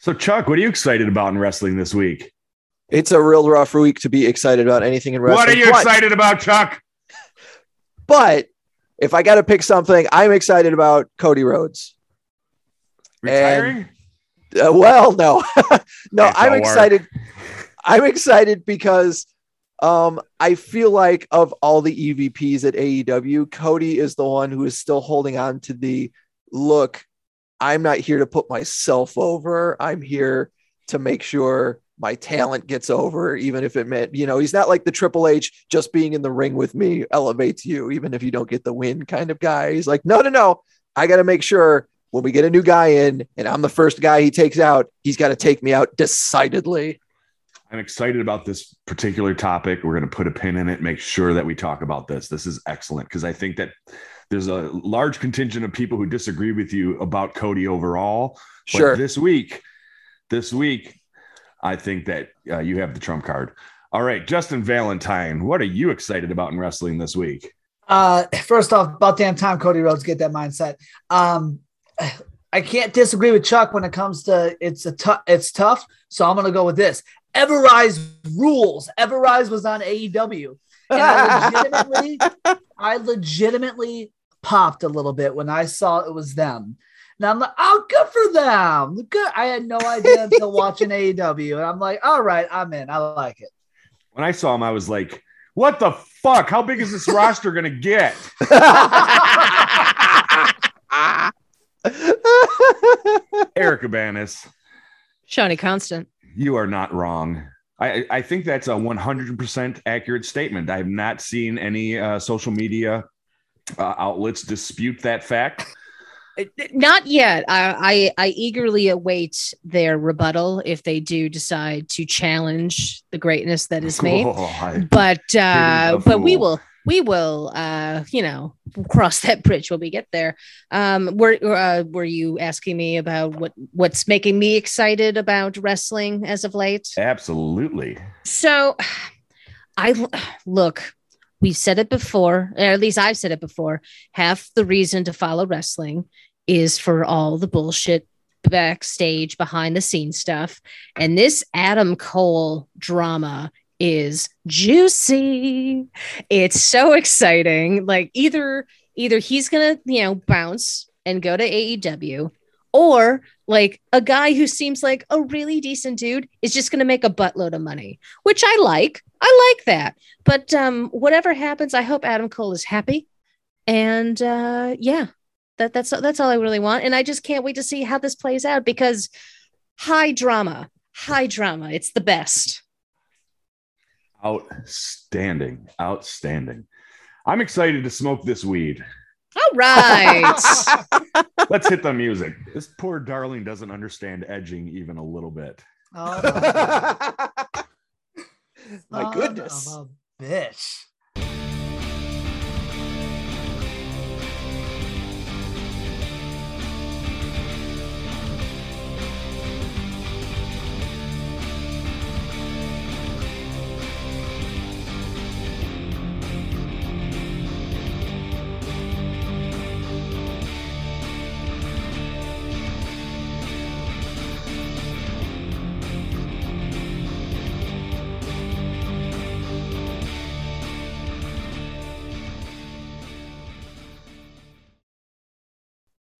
So, Chuck, what are you excited about in wrestling this week? It's a real rough week to be excited about anything in wrestling. What are you but, excited about, Chuck? But if I got to pick something, I'm excited about Cody Rhodes. Retiring? Uh, well, no, no, That's I'm all work. excited. I'm excited because um, I feel like of all the EVPs at AEW, Cody is the one who is still holding on to the look. I'm not here to put myself over. I'm here to make sure my talent gets over, even if it meant, you know, he's not like the Triple H just being in the ring with me elevates you, even if you don't get the win kind of guy. He's like, no, no, no. I got to make sure when we get a new guy in and I'm the first guy he takes out, he's got to take me out decidedly. I'm excited about this particular topic. We're going to put a pin in it, make sure that we talk about this. This is excellent because I think that there's a large contingent of people who disagree with you about Cody overall. But Sure. this week, this week, I think that uh, you have the trump card. All right, Justin Valentine, what are you excited about in wrestling this week? Uh, first off, about damn time Cody Rhodes get that mindset. Um, I can't disagree with Chuck when it comes to it's a tough. It's tough. So I'm gonna go with this. Everrise rules. Everrise was on AEW, and I legitimately, I legitimately popped a little bit when I saw it was them. Now I'm like, oh, good for them. Good. I had no idea until watching AEW, and I'm like, all right, I'm in. I like it. When I saw him, I was like, what the fuck? How big is this roster going to get? Erica Banas. Shonny Constant. You are not wrong. I, I think that's a 100% accurate statement. I have not seen any uh, social media uh, outlets dispute that fact. Not yet. I, I I eagerly await their rebuttal if they do decide to challenge the greatness that is me. Oh, But uh, but we will we will uh you know cross that bridge when we get there. Um, were uh, were you asking me about what what's making me excited about wrestling as of late? absolutely. So I look, we've said it before, or at least I've said it before. Half the reason to follow wrestling is for all the bullshit backstage behind the scenes stuff. And this Adam Cole drama is juicy. It's so exciting. Like either either he's gonna, you know, bounce and go to AEW, or like a guy who seems like a really decent dude is just going to make a buttload of money which i like i like that but um whatever happens i hope adam cole is happy and uh yeah that that's that's all i really want and i just can't wait to see how this plays out because high drama high drama it's the best Outstanding. Outstanding. I'm excited to smoke this weed. All right Let's hit the music. This poor darling doesn't understand edging even a little bit. Oh, My son goodness. of a bitch.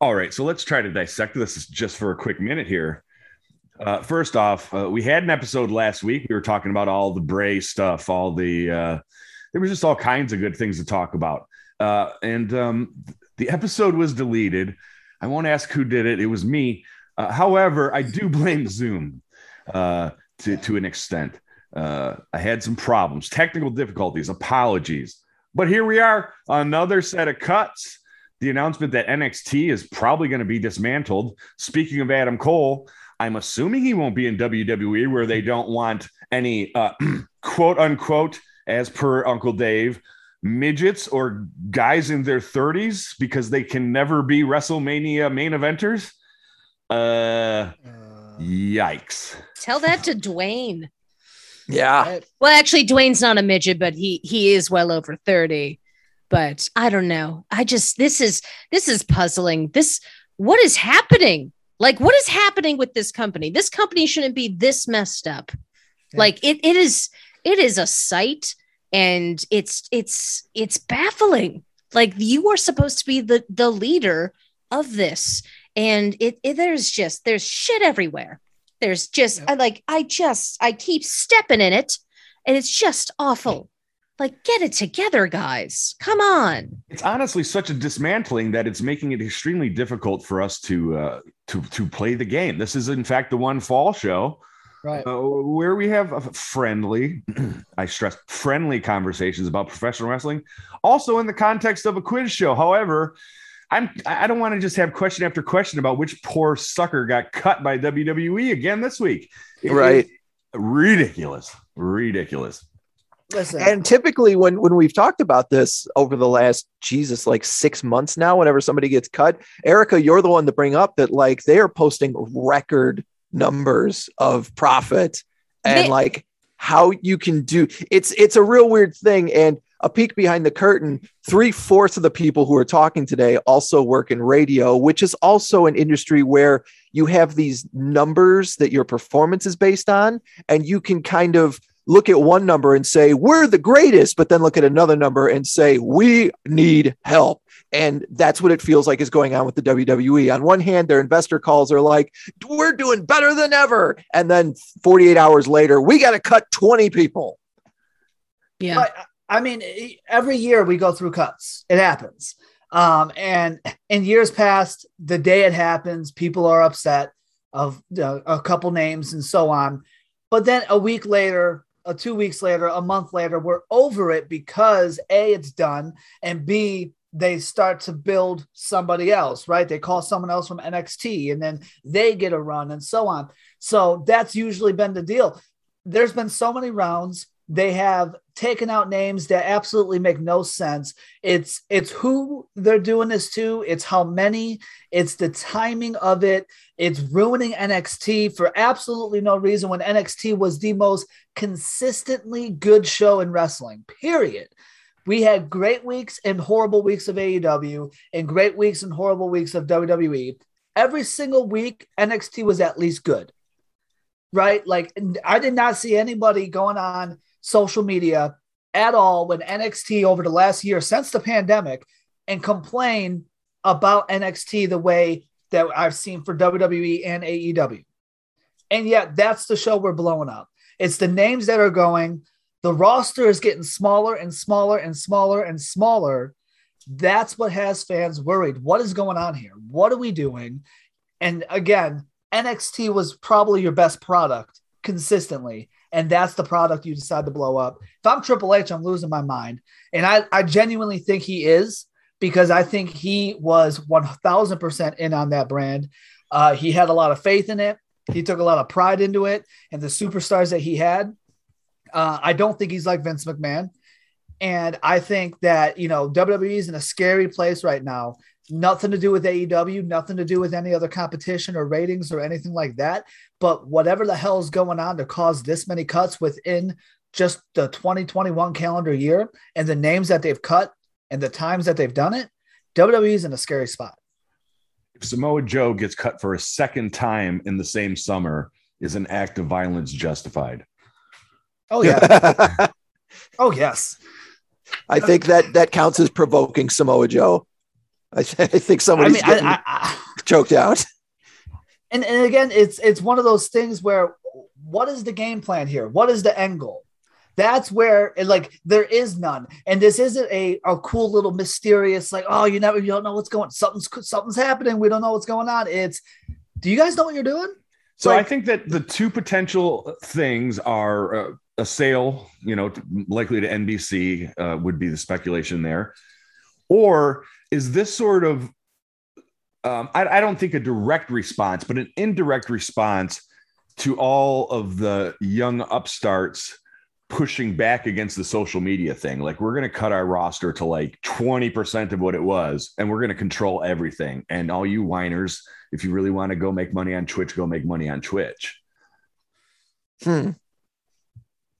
All right, so let's try to dissect this just for a quick minute here. Uh, first off, uh, we had an episode last week. We were talking about all the Bray stuff, all the uh, there was just all kinds of good things to talk about. Uh, and um, the episode was deleted. I won't ask who did it. It was me. Uh, however, I do blame Zoom uh, to to an extent. I had some problems, technical difficulties, apologies. But here we are, another set of cuts the announcement that NXT is probably going to be dismantled. Speaking of Adam Cole, I'm assuming he won't be in WWE where they don't want any uh, quote unquote, as per Uncle Dave, midgets or guys in their 30s because they can never be WrestleMania main eventers. Uh, yikes. tell that to dwayne yeah. well actually dwayne's not a midget but he he is well over 30 but i don't know i just this is this is puzzling this what is happening Like, what is happening with this company? This company shouldn't be this messed up. Yeah. Like it, it is, it is a sight, and it's it's it's baffling. Like you are supposed to be the the leader of this, and it, it there's just there's shit everywhere. There's just Yeah. I like I just I keep stepping in it, and it's just awful. Like, get it together, guys. Come on. It's honestly such a dismantling that it's making it extremely difficult for us to uh, to to play the game. This is in fact the one fall show Right. uh, where we have a friendly, I stress friendly conversations about professional wrestling, also in the context of a quiz show. However, I'm I don't want to just have question after question about which poor sucker got cut by WWE again this week. It- Right. ridiculous, ridiculous. Listen. And typically, when when we've talked about this over the last Jesus like six months now, whenever somebody gets cut, Erica, you're the one to bring up that like they are posting record numbers of profit and They- like how you can do it's it's a real weird thing and a peek behind the curtain three fourths of the people who are talking today also work in radio which is also an industry where you have these numbers that your performance is based on and you can kind of look at one number and say we're the greatest but then look at another number and say we need help and that's what it feels like is going on with the WWE. On one hand, their investor calls are like, we're doing better than ever. And then 48 hours later, we got to cut 20 people. Yeah. But, I mean, every year we go through cuts. It happens. Um, and in years past, the day it happens, people are upset of uh, a couple names and so on. But then a week later, uh, two weeks later, a month later, we're over it because A, it's done, and B, they start to build somebody else, right? They call someone else from NXT and then they get a run and so on. So that's usually been the deal. There's been so many rounds. They have taken out names that absolutely make no sense. It's it's who they're doing this to, it's how many, it's the timing of it. It's ruining NXT for absolutely no reason when NXT was the most consistently good show in wrestling. Period. We had great weeks and horrible weeks of AEW and great weeks and horrible weeks of WWE. Every single week, NXT was at least good, right? Like, I did not see anybody going on social media at all when NXT over the last year since the pandemic and complain about NXT the way that I've seen for WWE and AEW. And yet, that's the show we're blowing up. It's the names that are going the roster is getting smaller and smaller and smaller and smaller. That's what has fans worried. What is going on here? What are we doing? And again, NXT was probably your best product consistently. And that's the product you decide to blow up. If I'm Triple H, I'm losing my mind. And I, I genuinely think he is because I think he was 1000% in on that brand. Uh, he had a lot of faith in it. He took a lot of pride into it and the superstars that he had. Uh, I don't think he's like Vince McMahon. And I think that, you know, WWE is in a scary place right now. Nothing to do with AEW, nothing to do with any other competition or ratings or anything like that. But whatever the hell is going on to cause this many cuts within just the 2021 calendar year and the names that they've cut and the times that they've done it, WWE is in a scary spot. If Samoa Joe gets cut for a second time in the same summer, is an act of violence justified? Oh, yeah. oh, yes. I think that that counts as provoking Samoa Joe. I, th- I think I somebody's mean, getting I, I, choked out. and, and again, it's it's one of those things where what is the game plan here? What is the end goal? That's where it, like there is none, and this isn't a, a cool little mysterious like oh you never you don't know what's going something's something's happening we don't know what's going on. It's do you guys know what you're doing? So Like- I think that the two potential things are uh, a sale, you know, likely to NBC uh, would be the speculation there, or is this sort of, um, I, I don't think a direct response, but an indirect response to all of the young upstarts pushing back against the social media thing. Like we're going to cut our roster to like 20% of what it was, and we're going to control everything. And all you whiners, if you really want to go make money on Twitch, go make money on Twitch. Hmm.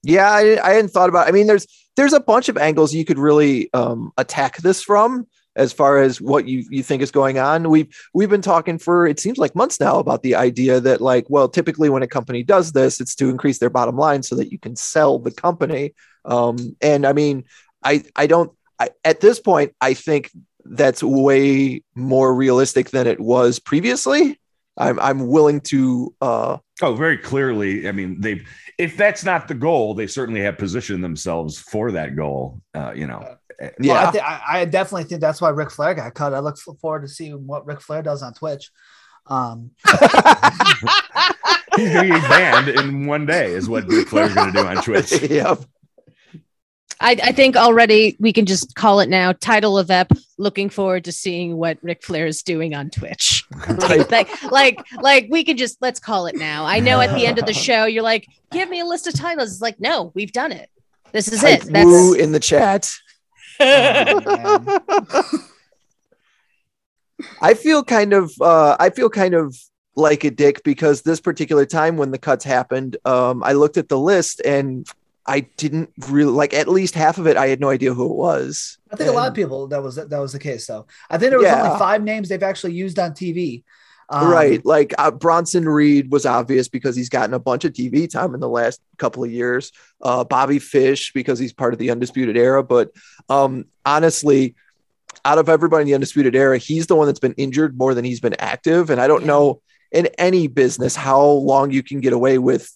Yeah, I, I hadn't thought about. I mean, there's there's a bunch of angles you could really um, attack this from, as far as what you you think is going on. We've we've been talking for it seems like months now about the idea that like, well, typically when a company does this, it's to increase their bottom line so that you can sell the company. Um, and I mean, I I don't I, at this point, I think that's way more realistic than it was previously. I'm I'm willing to uh Oh, very clearly. I mean, they if that's not the goal, they certainly have positioned themselves for that goal. Uh, you know. Well, yeah. I, th- I, I definitely think that's why Ric Flair got cut. I look forward to seeing what Ric Flair does on Twitch. Um, He's going to get banned in one day, is what Ric Flair's going to do on Twitch. yep. I, I think already we can just call it now. Title of ep. Looking forward to seeing what Ric Flair is doing on Twitch. like, like, like, like, we can just let's call it now. I know at the end of the show, you're like, give me a list of titles. It's like, no, we've done it. This is Type it. woo That's in the chat. Oh. I feel kind of uh I feel kind of like a dick because this particular time when the cuts happened, um, I looked at the list and I didn't really like at least half of it. I had no idea who it was. I think a lot of people that was that was the case though. I think there was Yeah. only five names they've actually used on TV. Um, right, like uh, Bronson Reed was obvious because he's gotten a bunch of TV time in the last couple of years. Uh, Bobby Fish because he's part of the Undisputed Era, but um, honestly, out of everybody in the Undisputed Era, he's the one that's been injured more than he's been active, and I don't Yeah. know in any business how long you can get away with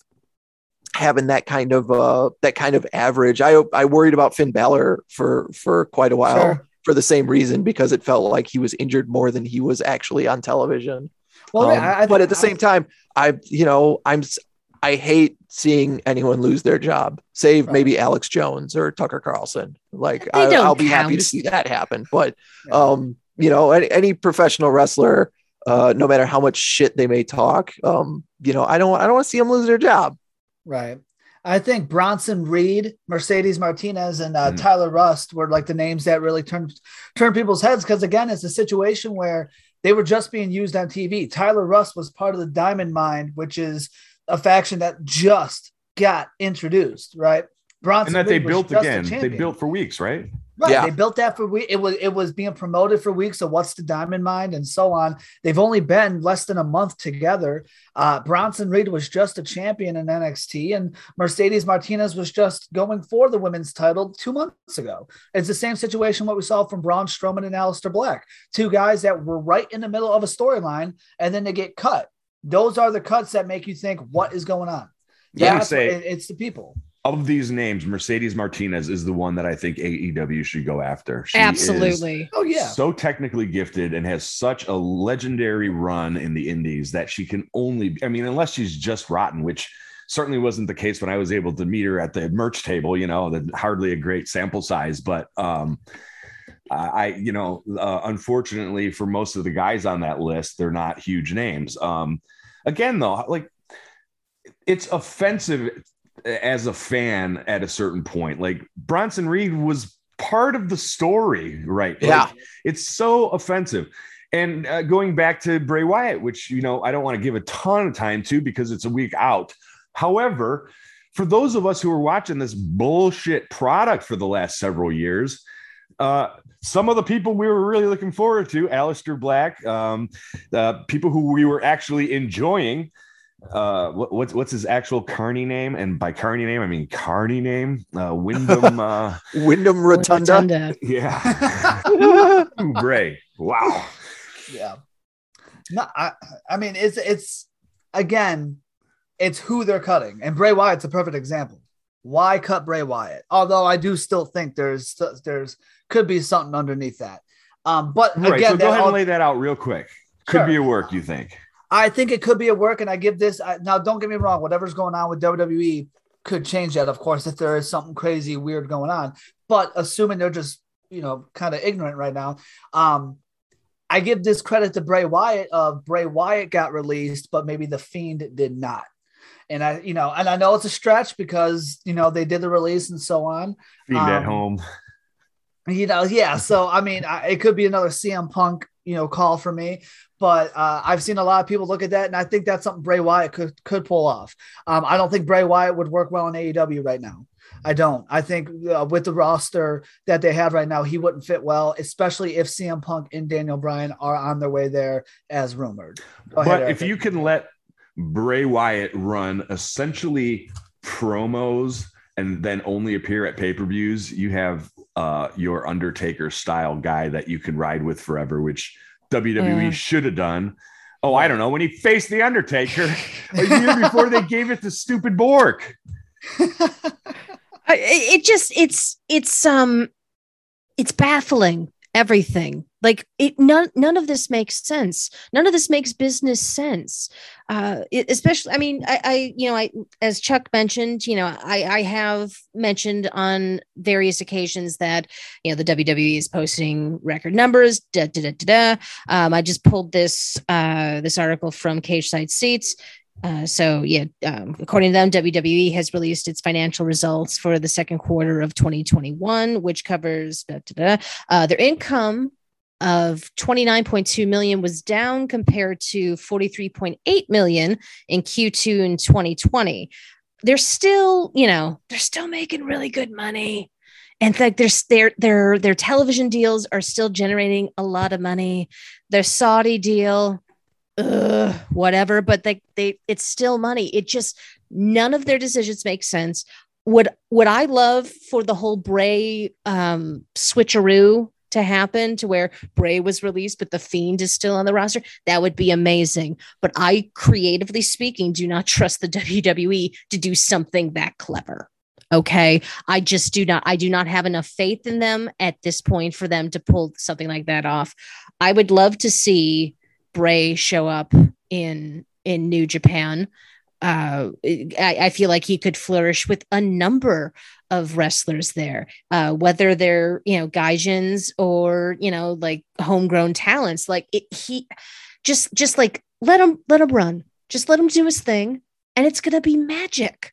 having that kind of uh that kind of average. I I worried about Finn Balor for for quite a while Sure. for the same reason because it felt like he was injured more than he was actually on television. Well, Um, I, I, but at the I- same time, I you know I'm s- I hate seeing anyone lose their job, save Right. maybe Alex Jones or Tucker Carlson. Like I, I'll be happy to see that happen. But Yeah. um, you know, any, any professional wrestler, uh, no matter how much shit they may talk, um, you know, I don't I don't want to see them lose their job. Right. I think Bronson Reed, Mercedes Martinez, and uh, Mm. Tyler Rust were like the names that really turned turned people's heads because again, it's a situation where they were just being used on TV. Tyler Rust was part of the Diamond Mine, which is a faction that just got introduced, right? Bronson And that they built again. They built for weeks, right? Right. Yeah. They built that for weeks. It was it was being promoted for weeks. So what's the diamond mine and so on. They've only been less than a month together. Uh, Bronson Reed was just a champion in NXT, and Mercedes Martinez was just going for the women's title two months ago. It's the same situation what we saw from Braun Strowman and Aleister Black, two guys that were right in the middle of a storyline, and then they get cut. Those are the cuts that make you think, what is going on? Yeah, say- it- it's the people. Of these names, Mercedes Martinez is the one that I think AEW should go after. She is absolutely. Oh yeah. so technically gifted and has such a legendary run in the indies that she can only i mean unless she's just rotten which certainly wasn't the case when i was able to meet her at the merch table you know that hardly a great sample size but um I, I you know, uh, unfortunately for most of the guys on that list, they're not huge names. Um, again, though, like it's offensive as a fan at a certain point. Like Bronson Reed was part of the story, right? Like, Yeah. it's so offensive. And uh, going back to Bray Wyatt, which you know I don't want to give a ton of time to because it's a week out. However, for those of us who are watching this bullshit product for the last several years, uh, some of the people we were really looking forward to, Aleister Black, um, uh, people who we were actually enjoying. Uh, what, what's what's his actual Carney name? And by Carney name, I mean Carney name. Uh, Wyndham. uh, Wyndham Rotunda. Rotunda. yeah. Ooh, Bray. Wow. Yeah. No, I, I mean, it's it's again, it's who they're cutting, and Bray Wyatt's a perfect example. Why cut Bray Wyatt? Although I do still think there's there's could be something underneath that. Um, but Right. again, so go ahead all- and lay that out real quick. Could Sure. be a work, you think? I think it could be a work, and I give this I, now. Don't get me wrong. Whatever's going on with WWE could change that, of course, if there is something crazy weird going on. But assuming they're just you know kind of ignorant right now, um, I give this credit to Bray Wyatt. Of Bray Wyatt got released, but maybe the Fiend did not. And I, you know, and I know it's a stretch because you know they did the release and so on. At Um, home. You know, yeah. So I mean, I, it could be another CM Punk, you know, call for me. But uh, I've seen a lot of people look at that, and I think that's something Bray Wyatt could could pull off. Um, I don't think Bray Wyatt would work well in AEW right now. I don't. I think uh, with the roster that they have right now, he wouldn't fit well, especially if CM Punk and Daniel Bryan are on their way there as rumored. Go but ahead, if you can let Bray Wyatt run essentially promos and then only appear at pay-per-views, you have uh, your Undertaker style guy that you can ride with forever, which WWE Yeah. should have done. Oh, I don't know when he faced the Undertaker a year before they gave it to stupid Bork. It just it's it's um it's baffling everything. Like it none none of this makes sense. None of this makes business sense. Uh especially i mean i i you know i as chuck mentioned you know i i have mentioned on various occasions that you know the wwe is posting record numbers da, da, da, da, da. um i just pulled this uh this article from Cageside Seats uh, so yeah, um, according to them, WWE has released its financial results for the second quarter of 2021, which covers da, da, da. Uh, their income of 29.2 million was down compared to 43.8 million in Q2 in 2020. They're still, you know, they're still making really good money. And like their their their their television deals are still generating a lot of money. Their Saudi deal, ugh, whatever, but they they it's still money. It just none of their decisions make sense. Would would I love for the whole Bray um switcheroo to happen to where Bray was released, but the fiend is still on the roster? That would be amazing. But I creatively speaking do not trust the WWE to do something that clever. Okay. I just do not, I do not have enough faith in them at this point for them to pull something like that off. I would love to see Bray show up in in New Japan. Uh, I, I feel like he could flourish with a number of wrestlers there, uh, whether they're you know Gaijins or you know like homegrown talents. Like it, he just just like let him let him run, just let him do his thing, and it's gonna be magic.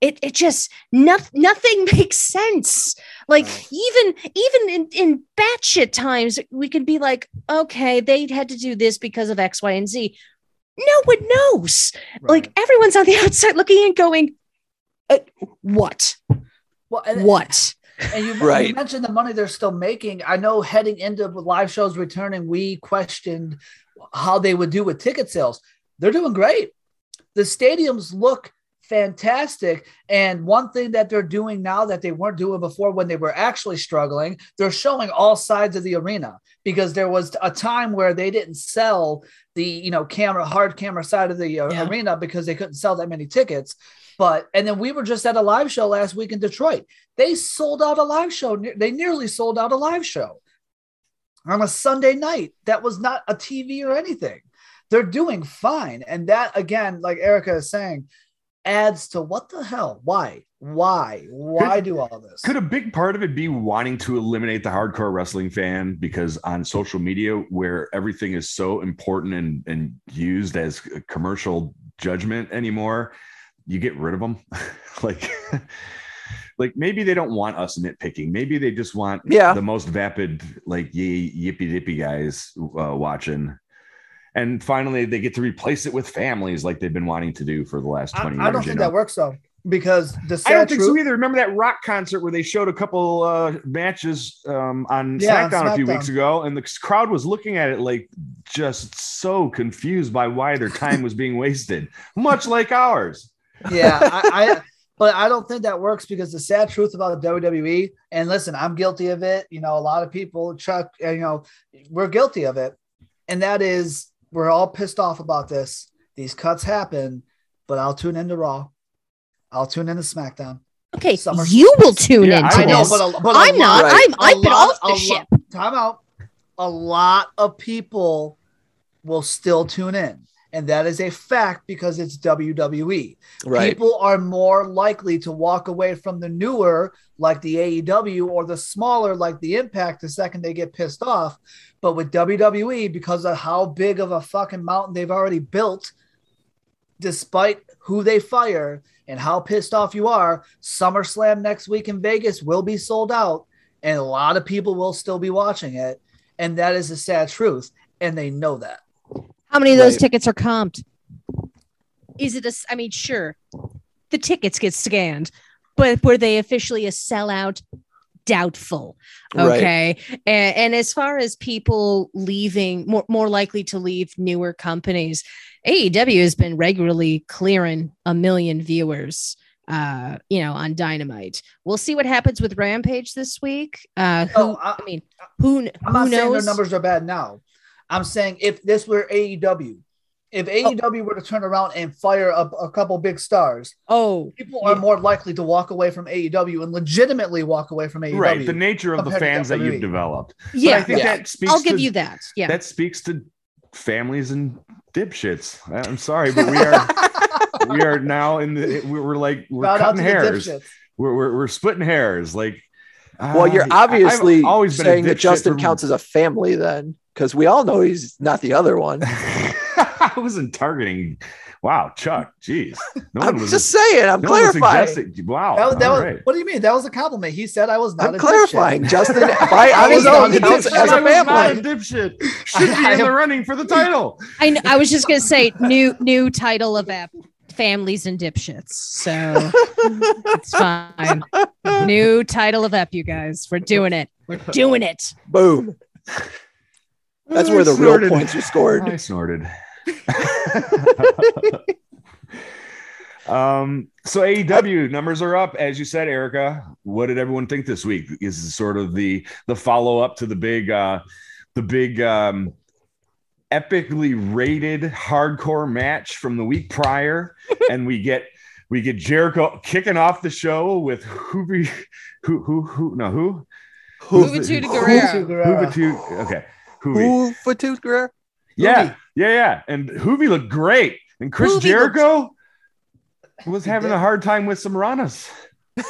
It it just nothing nothing makes sense. Like Right. even even in in batshit times, we can be like, okay, they had to do this because of X, Y, and Z. No one knows. Like everyone's on the outside looking and going, uh, "What? well, and, What?" And you, Right. you mentioned the money they're still making. I know heading into live shows returning, we questioned how they would do with ticket sales. They're doing great. The stadiums look fantastic. And one thing that they're doing now that they weren't doing before when they were actually struggling, they're showing all sides of the arena because there was a time where they didn't sell the you know camera hard camera side of the uh, Yeah. arena because they couldn't sell that many tickets. But and then we were just at a live show last week in Detroit they sold out a live show. They nearly sold out a live show on a Sunday night. That was not a TV or anything. They're doing fine. And that, again, like Erica is saying, adds to what the hell? Why? Why? Why do all this? Could a big part of it be wanting to eliminate the hardcore wrestling fan because on social media, where everything is so important and, and used as a commercial judgment anymore, you get rid of them? like, like maybe they don't want us nitpicking. Maybe they just want Yeah. the most vapid, like ye yippy dippy guys uh, watching. And finally, they get to replace it with families like they've been wanting to do for the last 20 I years. I don't think know? that works though, because the I don't think truth, so either. Remember that rock concert where they showed a couple uh, matches um, on Yeah, on SmackDown a few weeks ago, and the crowd was looking at it like just so confused by why their time was being wasted, much like ours. yeah, I, I but I don't think that works because the sad truth about WWE, and listen, I'm guilty of it. You know, a lot of people, Chuck, uh, you know, we're guilty of it, and that is we're all pissed off about this. These cuts happen, but I'll tune into Raw. I'll tune into SmackDown. Okay, Summer- you will tune Yeah, into I I know, this. but, a, but a I'm not. lot- Right. I'm. a I've been lot- off the a lo- ship. Time out. A lot of people will still tune in. And that is a fact because it's WWE. Right. People are more likely to walk away from the newer, like the AEW, or the smaller, like the Impact, the second they get pissed off. But with WWE, because of how big of a fucking mountain they've already built, despite who they fire and how pissed off you are, SummerSlam next week in Vegas will be sold out, and a lot of people will still be watching it. And that is the sad truth. And they know that. How many of those Right. tickets are comped? Is it a? s- I mean, sure, the tickets get scanned, but were they officially a sellout? Doubtful. Right. Okay. And, and as far as people leaving, more, more likely to leave newer companies, AEW has been regularly clearing a million viewers uh you know on dynamite we'll see what happens with rampage this week uh who Oh, I- i mean who I'm who not saying their numbers are bad now. I'm saying if this were AEW, if oh. AEW were to turn around and fire a, a couple big stars, oh people are Yeah. more likely to walk away from AEW and legitimately walk away from AEW. Right. The nature of the fans that you've developed. But yeah I think Yeah. that speaks i'll give to, you that yeah that speaks to families and dipshits. I'm sorry, but we are we are now in the we're we're like we're Shout cutting to hairs. We're, we're we're splitting hairs. Like Well, you're I- I've obviously always saying that Justin counts as a family then, because we all know he's not the other one. I wasn't targeting. Wow, Chuck. Jeez, no I'm was just saying. I'm no clarifying. Wow, That was, that was, right. What do you mean? That was a compliment. He said I was not. I'm a clarifying. dipshit. Justin, by I on was own, not he a dipshit. as I a was not a family. dipshit. Should be I in the running for the title. I, kn- I was just gonna say new new title of app families and dipshits so it's fine new title of ep you guys we're doing it we're doing it Boom. That's where the I real points are scored. I snorted. um, so AEW numbers are up, as you said, Erica. What did everyone think this week? Is sort of the the follow up to the big uh the big um epically rated hardcore match from the week prior, and we get we get Jericho kicking off the show with Juvi, who who who no who Who, Who's the- Juventud Guerrero. Juventud Guerrero. Juvi okay Juvi. who Fatute Guerrero? Yeah, yeah, yeah. And Juvi looked great. And Chris Juvi Jericho was having a hard time with some Ranas.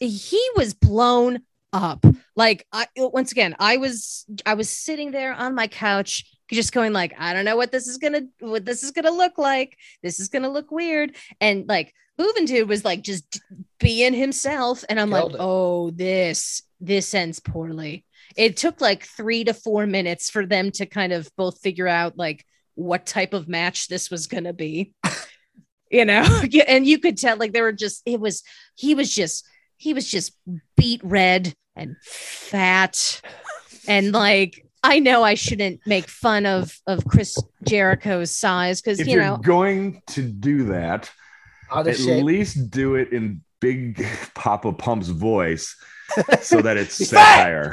He was blown up like i once again i was i was sitting there on my couch just going like i don't know what this is gonna what this is gonna look like this is gonna look weird and like Juventud was like just being himself and i'm Killed like it. oh this this ends poorly it took like three to four minutes for them to kind of both figure out like what type of match this was gonna be you know and you could tell like they were just it was he was just he was just beat red and fat and like i know i shouldn't make fun of of chris jericho's size because If you you're know going to do that, Out of at shape. least do it in big Poppa Pump's voice so that it's He's fat. satire.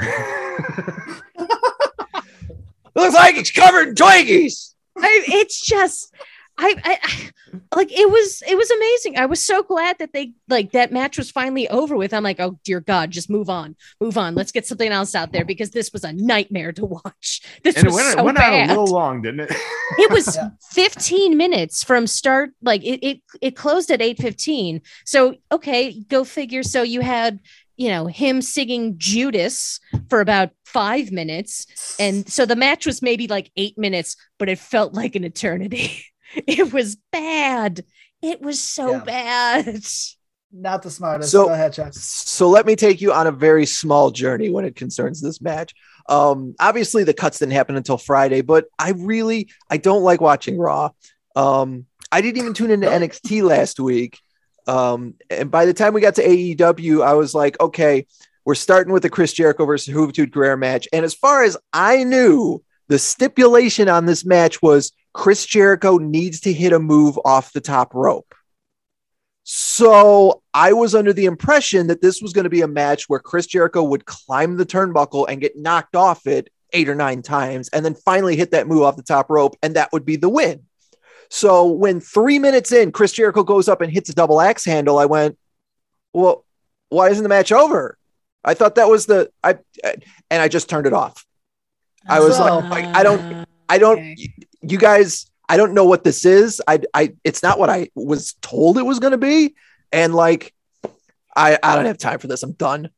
Looks like it's covered in Twinkies. I, it's just I, I I- like it was it was amazing. I was so glad that they like that match was finally over with. I'm like oh dear god just move on move on. Let's get something else out there because this was a nightmare to watch. This and it was went, so went out a little long, didn't it? it was Yeah. 15 minutes from start like it, it it closed at 8:15 so okay go figure. So you had you know him singing Judas for about 5 minutes and so the match was maybe like 8 minutes but it felt like an eternity it was bad it was so Yeah. bad Not the smartest. So- Go ahead, Chuck. So let me take you on a very small journey when it concerns this match. Um, obviously the cuts didn't happen until Friday, but I really I don't like watching Raw. Um, I didn't even tune into NXT last week. Um, and by the time we got to AEW, I was like, okay, we're starting with the Chris Jericho versus Juventud Guerrero match. And as far as I knew, the stipulation on this match was Chris Jericho needs to hit a move off the top rope. So I was under the impression that this was going to be a match where Chris Jericho would climb the turnbuckle and get knocked off it eight or nine times and then finally hit that move off the top rope, and that would be the win. So when three minutes in, Chris Jericho goes up and hits a double axe handle, I went, Well, why isn't the match over? I thought that was the I and I just turned it off. I was So- like, oh. like, I don't I don't Okay. you guys I don't know what this is. I I it's not what I was told it was going to be and like I I don't have time for this. I'm done.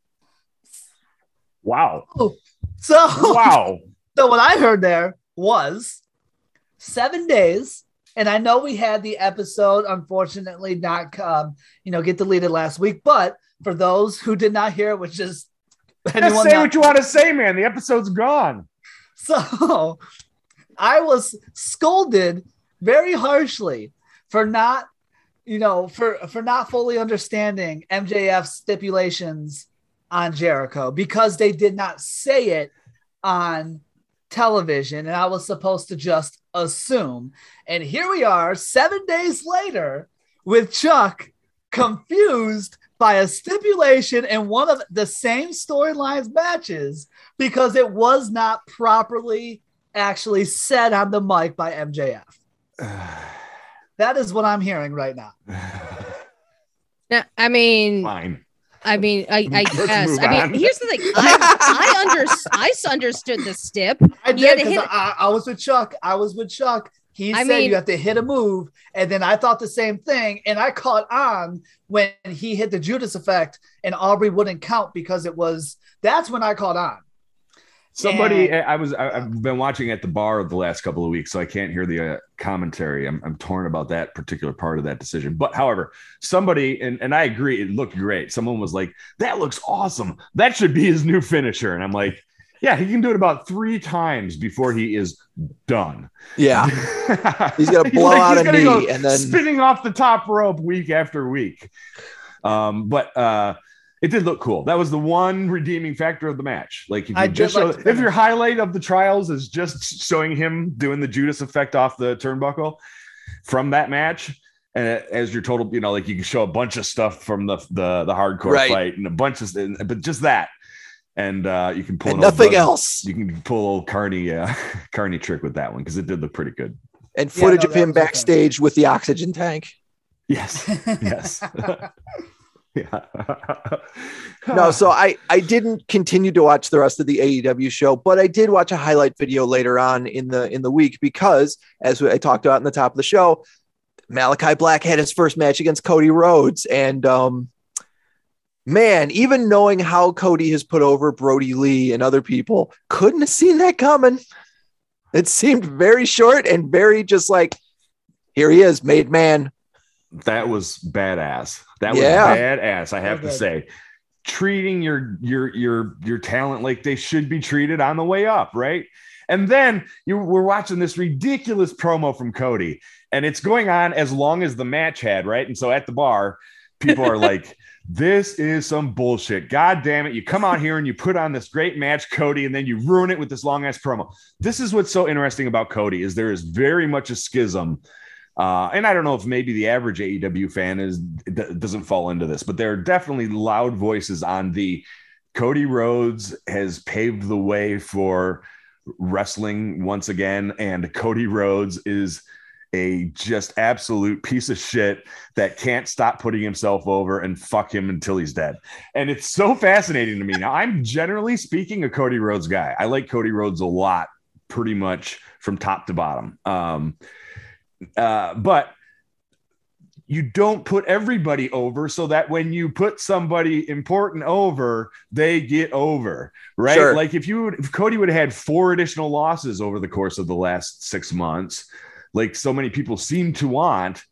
Wow. Oh, so, Wow. so what I heard there was seven days, and I know we had the episode unfortunately not um, you know get deleted last week, but for those who did not hear, which is Just say that- what you want to say, man. The episode's gone. So I was scolded very harshly for not you know, for for not fully understanding MJF stipulations on Jericho because they did not say it on television, and I was supposed to just assume. And here we are, seven days later, with Chuck confused by a stipulation in one of the same storylines matches because it was not properly actually said on the mic by MJF. that is what I'm hearing right now. Yeah, I mean, Fine. I mean, I, I guess. I mean, here's the thing. I, I under, I understood the stip. I did to hit because I, I was with Chuck. I was with Chuck. He I said mean- you have to hit a move, and then I thought the same thing, and I caught on when he hit the Judas effect, and Aubrey wouldn't count because it was. That's when I caught on. Somebody, And- I was, I, I've been watching at the bar the last couple of weeks, so I can't hear the uh, commentary. I'm, I'm torn about that particular part of that decision. But however, somebody, and, and I agree, it looked great. Someone was like, that looks awesome. That should be his new finisher. And I'm like, yeah, he can do it about three times before he is done. Yeah. He's gonna blow out a gonna knee go and then- spinning off the top rope week after week. Um, but uh, it did look cool. That was the one redeeming factor of the match. Like if you did just show, the if your highlight of the trials is just showing him doing the Judas effect off the turnbuckle from that match. And as your total, you know, like you can show a bunch of stuff from the the, the hardcore Right. fight and a bunch of, but just that, and uh, you can pull And old nothing else. You can pull old Carney, uh, Carney trick with that one because it did look pretty good. And Yeah, footage no, of him was okay. backstage with the oxygen tank. Yes, yes, yeah. No, so I I didn't continue to watch the rest of the AEW show, but I did watch a highlight video later on in the in the week because as I talked about in the top of the show, Malachi Black had his first match against Cody Rhodes and um man, even knowing how Cody has put over Brodie Lee and other people, couldn't have seen that coming. It seemed very short and very just like here he is, made man. That was badass. That was Yeah. badass. I have So to say, treating your your your your talent like they should be treated on the way up, right? And then you we're watching this ridiculous promo from Cody, and it's going on as long as the match had, right? And so at the bar, people are like. This is some bullshit. God damn it. You come out here and you put on this great match, Cody, and then you ruin it with this long ass promo. This is what's so interesting about Cody is there is very much a schism uh, and I don't know if maybe the average AEW fan is d- doesn't fall into this, but there are definitely loud voices on the Cody Rhodes has paved the way for wrestling once again, and Cody Rhodes is a just absolute piece of shit that can't stop putting himself over and fuck him until he's dead. And it's so fascinating to me. Now, I'm generally speaking a Cody Rhodes guy. I like Cody Rhodes a lot, pretty much from top to bottom. Um, uh, but you don't put everybody over so that when you put somebody important over, they get over, right? Sure. Like if you would, if Cody would have had four additional losses over the course of the last six months, like so many people seem to want,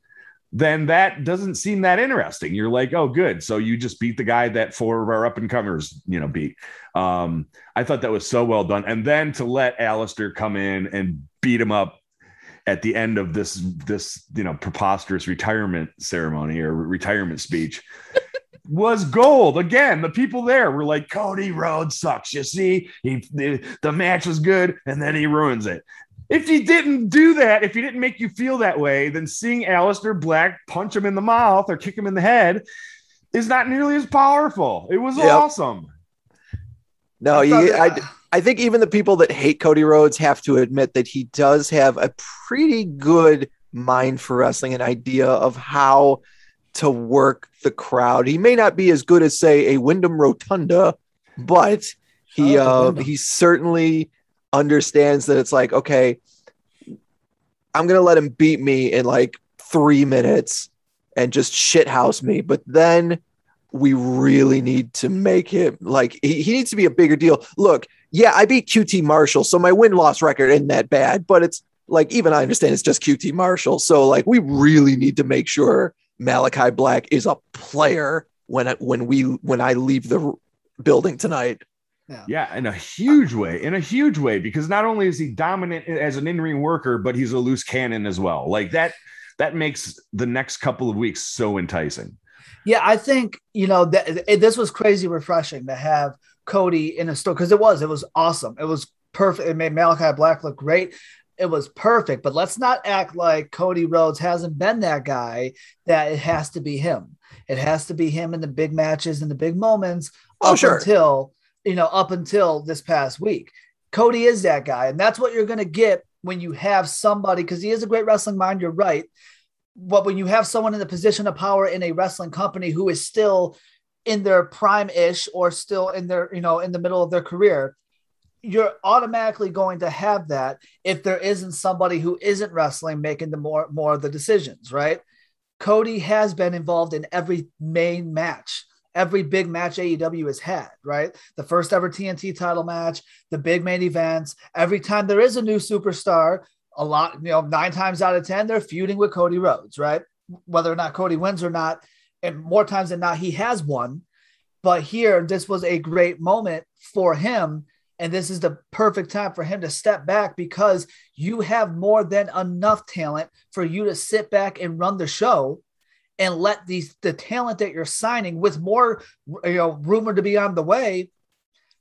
then that doesn't seem that interesting. You're like, oh, good. So you just beat the guy that four of our up and comers, you know, beat. Um, I thought that was so well done. And then to let Aleister come in and beat him up at the end of this this you know preposterous retirement ceremony or retirement speech was gold. Again the people there were like cody rhodes sucks you see? He the, the match was good and then he ruins it. If he didn't do that if he didn't make you feel that way then seeing Aleister black punch him in the mouth or kick him in the head is not nearly as powerful. It was Yep. awesome. No, I you, thought I, that- I think even the people that hate Cody Rhodes have to admit that he does have a pretty good mind for wrestling, an idea of how to work the crowd. He may not be as good as, say, a Wyndham Rotunda, but he uh, he certainly understands that it's like, okay, I'm gonna let him beat me in like three minutes and just shithouse me, but then we really need to make him like he, he needs to be a bigger deal. Look, yeah, I beat QT Marshall, so my win loss record isn't that bad, but it's like even I understand it's just QT Marshall. So like we really need to make sure Malachi Black is a player when I, when we when I leave the building tonight. Yeah, in a huge way, in a huge way, because not only is he dominant as an in-ring worker, but he's a loose cannon as well. Like that, that makes the next couple of weeks so enticing. Yeah, I think you know that this was crazy refreshing to have Cody in a story because it was it was awesome. It was perfect. It made Malachi Black look great. It was perfect, but let's not act like Cody Rhodes hasn't been that guy. That it has to be him. It has to be him in the big matches and the big moments. Oh, up sure. Until you know, up until this past week, Cody is that guy, and that's what you're going to get when you have somebody because he is a great wrestling mind. You're right, but when you have someone in the position of power in a wrestling company who is still in their prime ish or still in their you know in the middle of their career you're automatically going to have that if there isn't somebody who isn't wrestling making the more more of the decisions right cody has been involved in every main match every big match AEW has had, right? The first ever TNT title match, the big main events. Every time there is a new superstar, a lot, you know, nine times out of 10, they're feuding with Cody Rhodes, right? Whether or not Cody wins or not. And more times than not, he has won. But here, this was a great moment for him. And this is the perfect time for him to step back because you have more than enough talent for you to sit back and run the show and let these the talent that you're signing with more you know rumored to be on the way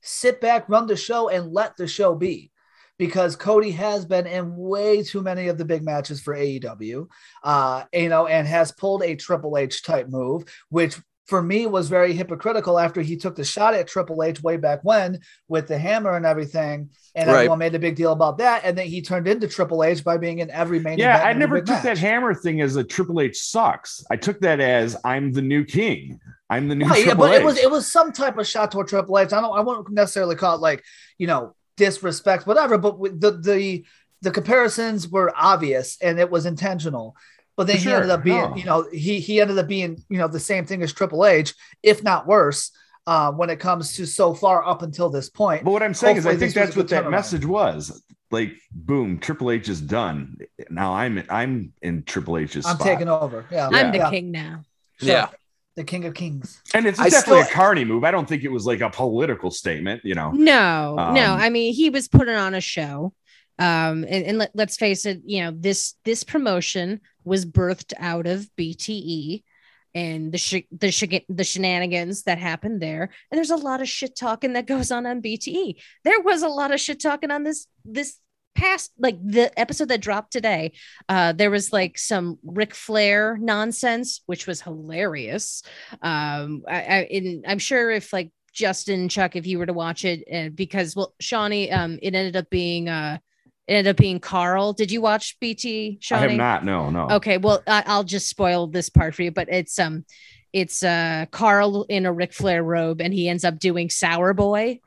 sit back run the show and let the show be because Cody has been in way too many of the big matches for AEW uh you know and has pulled a Triple H type move which for me was very hypocritical after he took the shot at Triple H way back when with the hammer and everything and Right. everyone made a big deal about that and then he turned into Triple H by being in every main Yeah, event I never every took big that hammer thing as a Triple H sucks. I took that as I'm the new king. I'm the new Right, yeah, but H. it was it was some type of shot toward Triple H. I don't I won't necessarily call it like you know disrespect, whatever. But the the the comparisons were obvious and it was intentional. But then For he sure, ended up being no. you know he he ended up being you know the same thing as Triple H, if not worse. Uh, when it comes to so far up until this point, But what I'm saying is, I think that's what that message was. Like, boom, Triple H is done. Now I'm I'm in Triple H's I'm spot. taking over. Yeah, Yeah. I'm the king now. sure. Yeah. The king of kings. and it's I definitely still- a Carney move. I don't think it was like a political statement. You know, No, no. Um, I mean, he was putting on a show. Um, and, and let, let's face it, you know, this this promotion was birthed out of BTE and the sh- the sh- the shenanigans that happened there. And there's a lot of shit talking that goes on on BTE. There was a lot of shit talking on this this past like the episode that dropped today. Uh, there was like some Ric Flair nonsense, which was hilarious. Um, I, I and I'm sure if like Justin Chzuck, if you were to watch it, uh, because well, Shonny, um, it ended up being uh, it ended up being Carl. Did you watch BT? I Shonny? have not. No, no. Okay, well, I, I'll just spoil this part for you, but it's um, it's uh, Carl in a Ric Flair robe, and he ends up doing Sour Boy,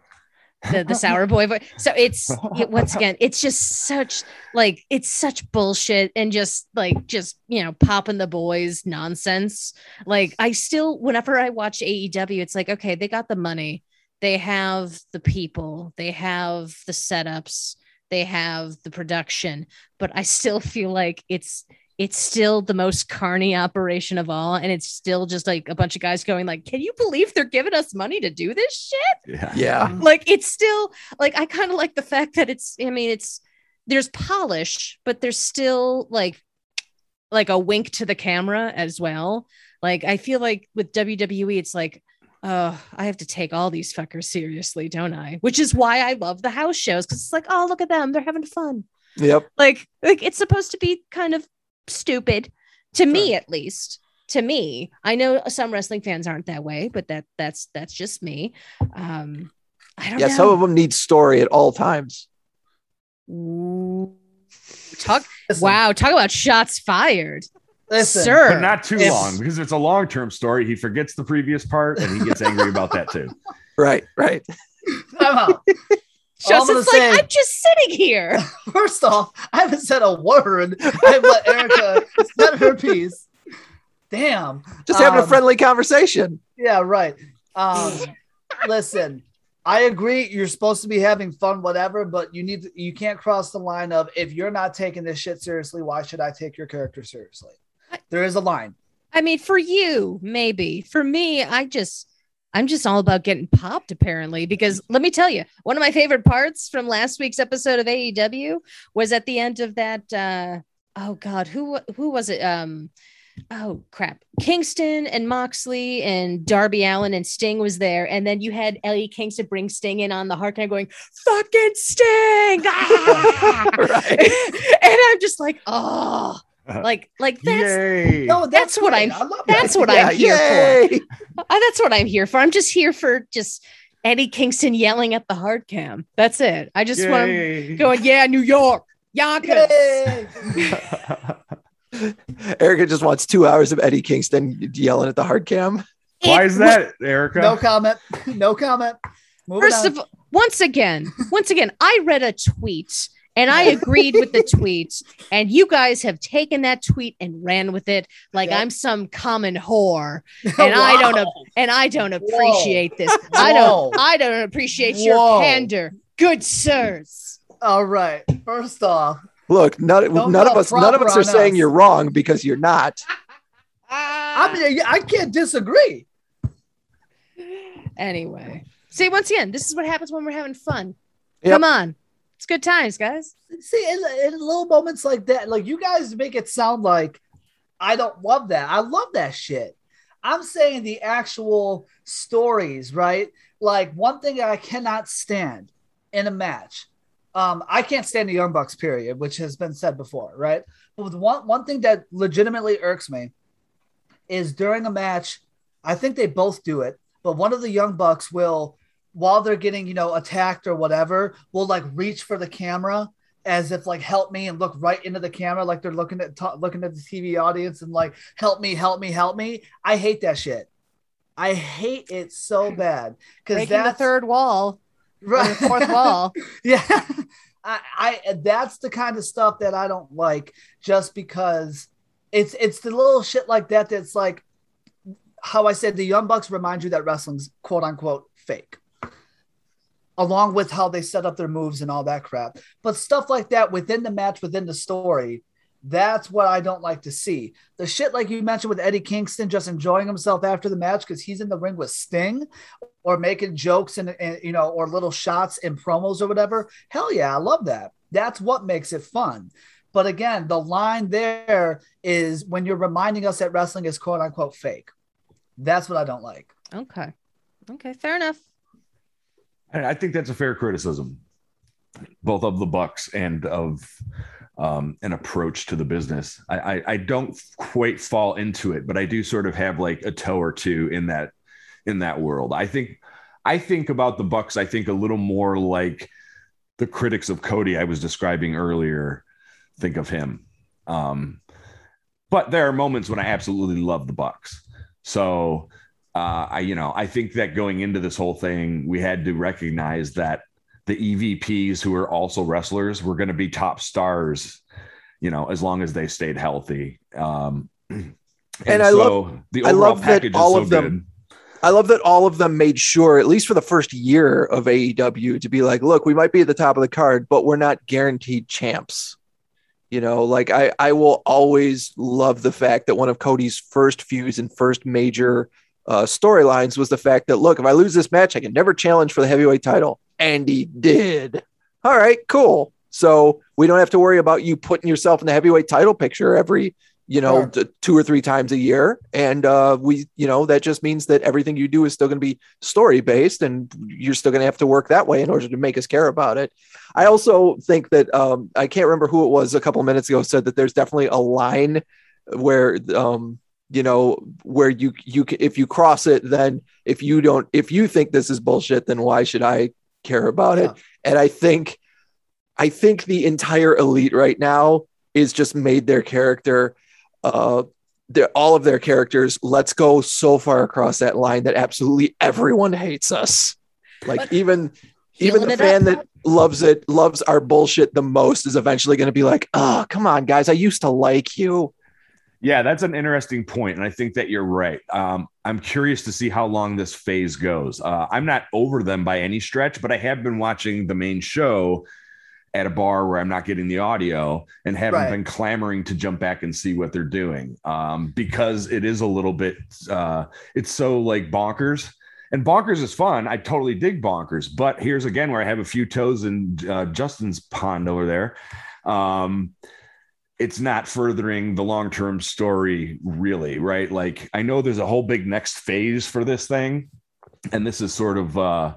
the the Sour Boy voice. So it's it, once again, it's just such like it's such bullshit and just like just you know popping the boys nonsense. Like I still, whenever I watch AEW, it's like okay, they got the money, they have the people, they have the setups, they have the production, but I still feel like it's it's still the most carny operation of all and it's still just like a bunch of guys going like can you believe they're giving us money to do this shit Yeah. Yeah. Um, like it's still like i kind of like the fact that it's i mean it's there's polish but there's still like like a wink to the camera as well like i feel like with wwe it's like oh i have to take all these fuckers seriously don't i which is why i love the house shows because it's like oh look at them they're having fun Yep. like like it's supposed to be kind of stupid to me at least to me i know some wrestling fans aren't that way but that that's that's just me um i don't Yeah. know Some of them need story at all times. Talk Listen, wow talk about shots fired listen, sir But not too If- long because it's a long term story. He forgets the previous part and he gets angry about that too. Right. Right. Time I'm Just like i'm just sitting here First off, I haven't said a word. I've let Erica said her piece. Damn. Just having a Um, friendly conversation. Yeah, right. Um, listen, I agree. You're supposed to be having fun, whatever, but you need to, you can't cross the line of if you're not taking this shit seriously, why should I take your character seriously? There is a line. I mean, for you, maybe. For me, I just, I'm just all about getting popped, apparently. Because let me tell you, one of my favorite parts from last week's episode of AEW was at the end of that, uh, oh god, who who was it? Um, oh crap, Kingston and Moxley and Darby Allin and Sting was there, and then you had Eddie Kingston bring Sting in on the hard kind going fucking Sting, ah! Right. and I'm just like, oh, like like that's Yay. No, That's what great. I'm- that's that. what Yeah, I'm here for. yay! Uh, that's what I'm here for. I'm just here for just Eddie Kingston yelling at the hard cam. That's it. I just want him Yay. going, yeah, New York, Yonkers. Erica just wants two hours of Eddie Kingston yelling at the hard cam. Why is that, Erica? No comment. No comment. Moving First on. of once again, once again, I read a tweet and I agreed with the tweet, and you guys have taken that tweet and ran with it like Yep. I'm some common whore, and I don't and I don't appreciate this. I don't. I don't appreciate your Whoa. candor, good sirs. All right. First off, Look, none, none of us, none of us are on saying you're wrong because you're not. I mean, I can't disagree. Anyway, see, once again, this is what happens when we're having fun. Yep. Come on, it's good times, guys. See, in, in little moments like that, like you guys make it sound like I don't love that. I love that shit. I'm saying the actual stories, right? Like one thing I cannot stand in a match. Um, I can't stand the Young Bucks, period, which has been said before, right? But one one thing that legitimately irks me is during a match, I think they both do it, but one of the Young Bucks will, while they're getting, you know, attacked or whatever, will like reach for the camera as if like help me and look right into the camera like they're looking at t- looking at the TV audience and like help me, help me, help me. I hate that shit. I hate it so bad because Breaking the third wall, the fourth wall. yeah. I, I that's the kind of stuff that I don't like just because it's it's the little shit like that that's like how I said the Young Bucks remind you that wrestling's quote unquote fake. Along with how they set up their moves and all that crap. But stuff like that within the match, within the story, that's what I don't like to see. The shit like you mentioned with Eddie Kingston just enjoying himself after the match because he's in the ring with Sting or making jokes and, and you know or little shots in promos or whatever. Hell yeah, I love that. That's what makes it fun. But again, the line there is when you're reminding us that wrestling is quote unquote fake. That's what I don't like. Okay, okay, fair enough. And I think that's a fair criticism, both of the Bucks and of um, an approach to the business. I, I I don't quite fall into it, but I do sort of have like a toe or two in that in that world. I think I think about the Bucks. I think a little more like the critics of Cody I was describing earlier. Think of him. Um, but there are moments when I absolutely love the Bucks. So uh, I, you know, I think that going into this whole thing, we had to recognize that the EVPs who are also wrestlers were going to be top stars, you know, as long as they stayed healthy. Um, and, And I so the I overall love that all is so of them- good. I love that all of them made sure, at least for the first year of AEW, to be like, look, we might be at the top of the card, but we're not guaranteed champs. You know, like I, I will always love the fact that one of Cody's first feuds and first major uh, storylines was the fact that, look, if I lose this match, I can never challenge for the heavyweight title. And he did. All right, cool. So we don't have to worry about you putting yourself in the heavyweight title picture every you know, t- two or three times a year. And uh, we, you know, that just means that everything you do is still going to be story based and you're still going to have to work that way in order to make us care about it. I also think that um, I can't remember who it was a couple minutes ago said that there's definitely a line where, um, you know, where you, you, if you cross it, then if you don't, if you think this is bullshit, then why should I care about it? And I think, I think the entire elite right now is just made their character uh their, all of their characters let's go so far across that line that absolutely everyone hates us. Like But- even even the fan that loves it loves our bullshit the most is eventually going to be like oh come on guys i used to like you Yeah, that's an interesting point, and I think that you're right. Um, I'm curious to see how long this phase goes. Uh, I'm not over them by any stretch, but I have been watching the main show at a bar where I'm not getting the audio and haven't Right. been clamoring to jump back and see what they're doing um, because it is a little bit. Uh, it's so like bonkers. And bonkers is fun. I totally dig bonkers, but here's again where I have a few toes in uh, Justin's pond over there. Um, it's not furthering the long-term story really, right? Like I know there's a whole big next phase for this thing, and this is sort of uh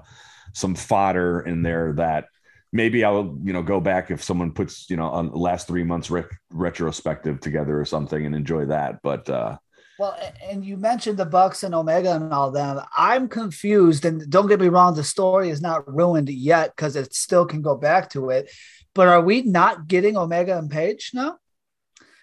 some fodder in there that maybe I'll you know go back if someone puts you know on last three months rec- retrospective together or something and enjoy that. But uh, well, and you mentioned the Bucks and Omega and all them. I'm confused, and don't get me wrong, the story is not ruined yet because it still can go back to it. But are we not getting Omega and Page now?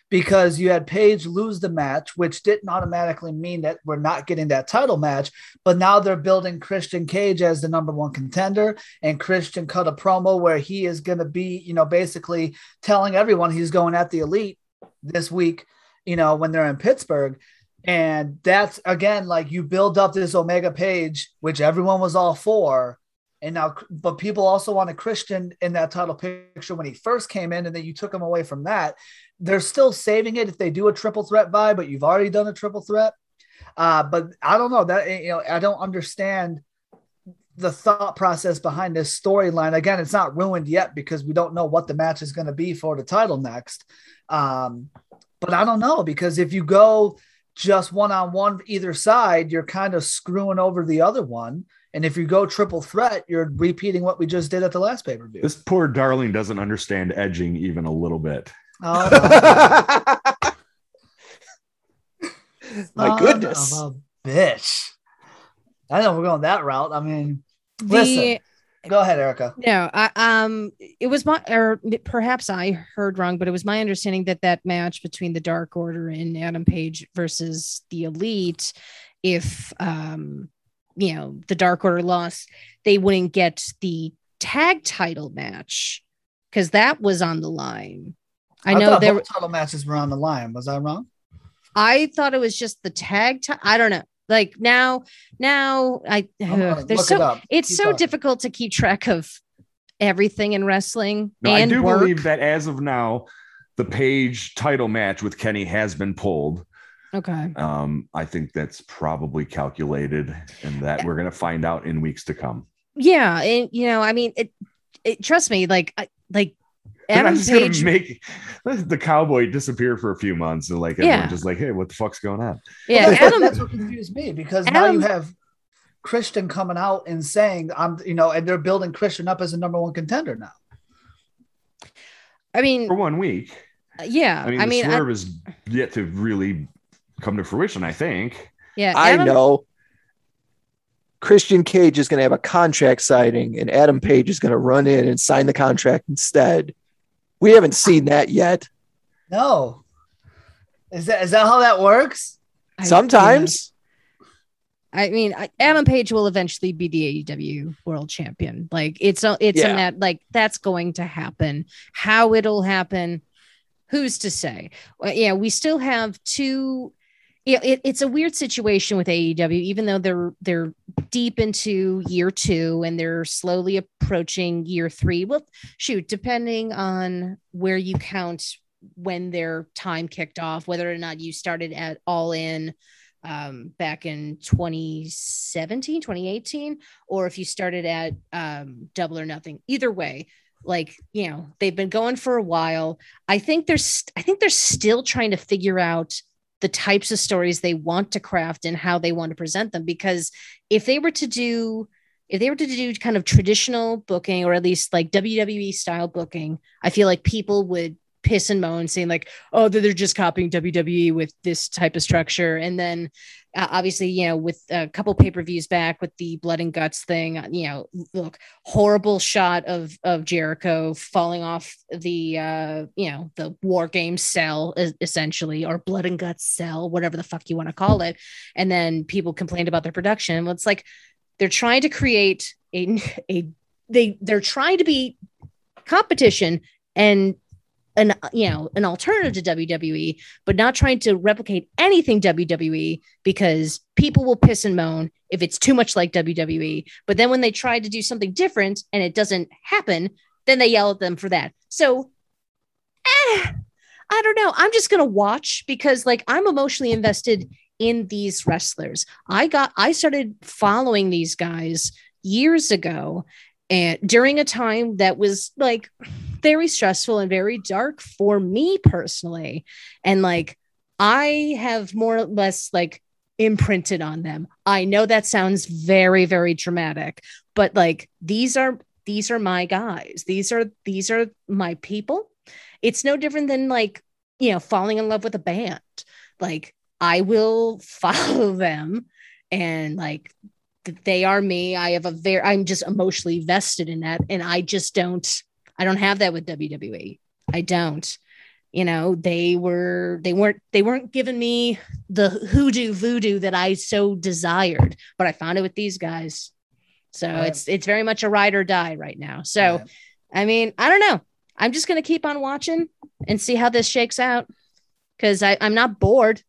Because you had Page lose the match, which didn't automatically mean that we're not getting that title match. But now they're building Christian Cage as the number one contender, and Christian cut a promo where he is going to be, you know, basically telling everyone he's going at the elite this week, you know, when they're in Pittsburgh. And that's again like you build up this Omega Page, which everyone was all for. And now, but people also wanted Christian in that title picture when he first came in, and then you took him away from that they're still saving it if they do a triple threat buy, but you've already done a triple threat. Uh, but I don't know that you know I don't understand the thought process behind this storyline. Again, it's not ruined yet because we don't know what the match is going to be for the title next. Um, but I don't know because if you go just one on one either side, you're kind of screwing over the other one. And if you go triple threat, you're repeating what we just did at the last pay per view. This poor darling doesn't understand edging even a little bit. Oh, my goodness. bitch. I know we're going that route. I mean, the, listen. Go ahead, Erica. No, I, um, it was my, or perhaps I heard wrong, but it was my understanding that that match between the Dark Order and Adam Page versus the Elite, if, um, you know, the Dark Order lost, they wouldn't get the tag title match because that was on the line. I, I know there were title matches were on the line. Was I wrong? I thought it was just the tag. T- I don't know. Like now, now I uh, there's so it it's keep so talking. difficult to keep track of everything in wrestling. No, and I do work. believe that as of now, the Page title match with Kenny has been pulled. Okay. Um, I think that's probably calculated, and that we're gonna find out in weeks to come. Yeah, and you know, I mean, it. it trust me, like, I, like Adam just Page make the cowboy disappear for a few months and like everyone yeah. just like, hey, what the fuck's going on? Yeah, well, Adam, that's what confused me because Adam, now you have Christian coming out and saying, I'm, you know, and they're building Christian up as a number one contender now. I mean, for one week. Uh, yeah, I mean, I mean, swerve I, is yet to really come to fruition. I think. Yeah, Adam, I know. Christian Cage is going to have a contract signing, and Adam Page is going to run in and sign the contract instead. We haven't seen that yet. No. Is that is that how that works? Sometimes. I mean, Adam Page will eventually be the AEW World Champion. Like it's a, it's yeah. a that like that's going to happen. How it'll happen, who's to say? Well, yeah, we still have two yeah, it, it's a weird situation with AEW, even though they're they're deep into year two and they're slowly approaching year three. Well, shoot, depending on where you count when their time kicked off, whether or not you started at all in um, back in 2017, 2018, or if you started at um, double or nothing. Either way, like you know, they've been going for a while. I think there's I think they're still trying to figure out the types of stories they want to craft and how they want to present them. Because if they were to do if they were to do kind of traditional booking or at least like WWE style booking, I feel like people would piss and moan saying like, oh, they're just copying WWE with this type of structure. And then uh, obviously, you know, with a couple pay per views back with the blood and guts thing, uh, you know, look, horrible shot of of Jericho falling off the, uh, you know, the war game cell essentially, or blood and guts cell, whatever the fuck you want to call it. And then people complained about their production. Well, it's like they're trying to create a a they they're trying to be competition and an you know an alternative to WWE, but not trying to replicate anything WWE because people will piss and moan if it's too much like WWE. But then when they try to do something different and it doesn't happen, then they yell at them for that. So, eh, I don't know. I'm just gonna watch because like I'm emotionally invested in these wrestlers. I got I started following these guys years ago and during a time that was like very stressful and very dark for me personally. And like, I have more or less like imprinted on them. I know that sounds very, very dramatic, but like, these are these are my guys. These are these are my people. It's no different than like, you know, falling in love with a band. Like, I will follow them and like they are me. I have a very I'm just emotionally vested in that and I just don't I don't have that with WWE. I don't. You know, they were they weren't they weren't giving me the hoodoo voodoo that I so desired, but I found it with these guys. So right. it's it's very much a ride or die right now. So right. I mean, I don't know. I'm just gonna keep on watching and see how this shakes out because I'm not bored.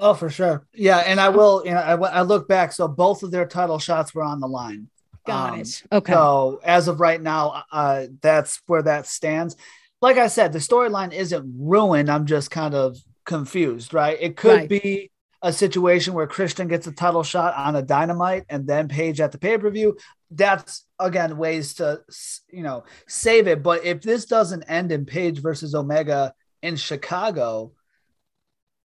Oh, for sure. Yeah, and I will. You know, I, I look back. So both of their title shots were on the line. Got um, it. Okay. So as of right now, uh, that's where that stands. Like I said, the storyline isn't ruined. I'm just kind of confused, right? It could right. be a situation where Christian gets a title shot on a dynamite and then Page at the pay per view. That's again ways to you know save it. But if this doesn't end in Page versus Omega in Chicago,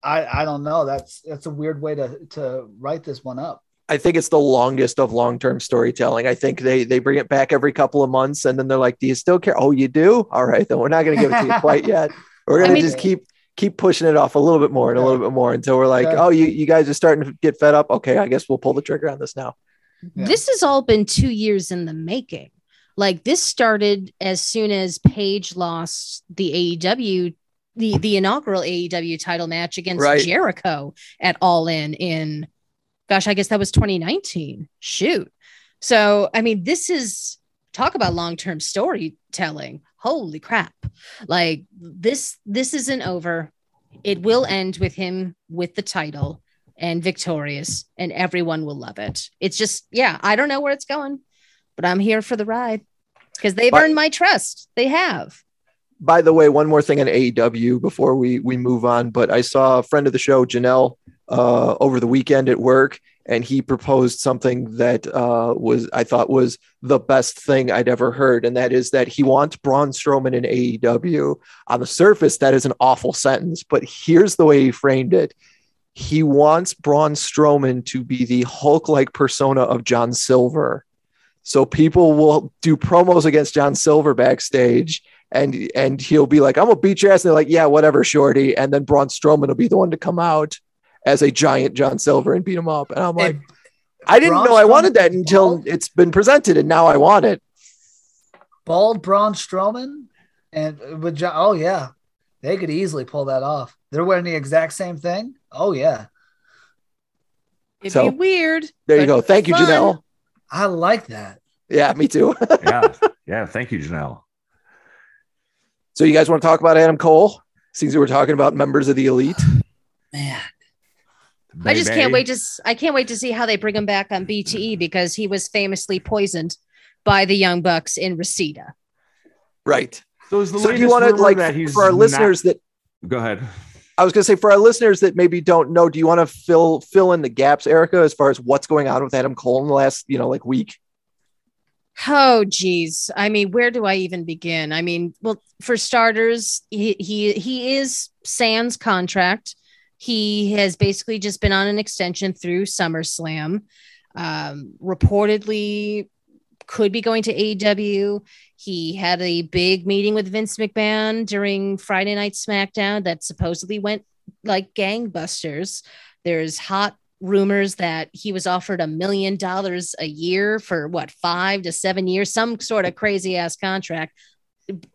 I I don't know. That's that's a weird way to to write this one up. I think it's the longest of long-term storytelling. I think they they bring it back every couple of months and then they're like, "Do you still care?" "Oh, you do?" "All right, then we're not going to give it to you quite yet. We're going to just keep keep pushing it off a little bit more and a little bit more until we're like, "Oh, you you guys are starting to get fed up. Okay, I guess we'll pull the trigger on this now." Yeah. This has all been 2 years in the making. Like this started as soon as Page lost the AEW the the inaugural AEW title match against right. Jericho at All In in gosh, I guess that was 2019. Shoot. So, I mean, this is talk about long-term storytelling. Holy crap. Like this this isn't over. It will end with him with the title and victorious and everyone will love it. It's just yeah, I don't know where it's going, but I'm here for the ride because they've but- earned my trust. They have by the way, one more thing on AEW before we we move on. But I saw a friend of the show, Janelle, uh, over the weekend at work, and he proposed something that uh, was I thought was the best thing I'd ever heard, and that is that he wants Braun Strowman in AEW. On the surface, that is an awful sentence, but here's the way he framed it. He wants Braun Strowman to be the Hulk-like persona of John Silver. So people will do promos against John Silver backstage and and he'll be like, "I'm gonna beat your ass," and they're like, "Yeah, whatever, shorty." And then Braun Strowman will be the one to come out as a giant John Silver and beat him up. And I'm like, I didn't Braun know I wanted that until bald? it's been presented, and now I want it. Bald Braun Strowman and uh, with John, oh yeah, they could easily pull that off. They're wearing the exact same thing. Oh yeah, it'd so, be weird. There you go. Thank fun. you, Janelle. I like that. Yeah, me too. yeah, yeah. Thank you, Janelle. So you guys want to talk about Adam Cole? Seems we were talking about members of the elite. Man. I just can't wait to I can't wait to see how they bring him back on BTE because he was famously poisoned by the Young Bucks in Reseda. Right. So, so do you want to like for our not... listeners that go ahead. I was going to say for our listeners that maybe don't know, do you want to fill fill in the gaps, Erica, as far as what's going on with Adam Cole in the last you know like week? Oh geez. I mean, where do I even begin? I mean, well, for starters, he he he is Sans contract. He has basically just been on an extension through SummerSlam. Um, reportedly could be going to AEW. He had a big meeting with Vince McMahon during Friday Night SmackDown that supposedly went like gangbusters. There's hot rumors that he was offered a million dollars a year for what five to seven years, some sort of crazy ass contract.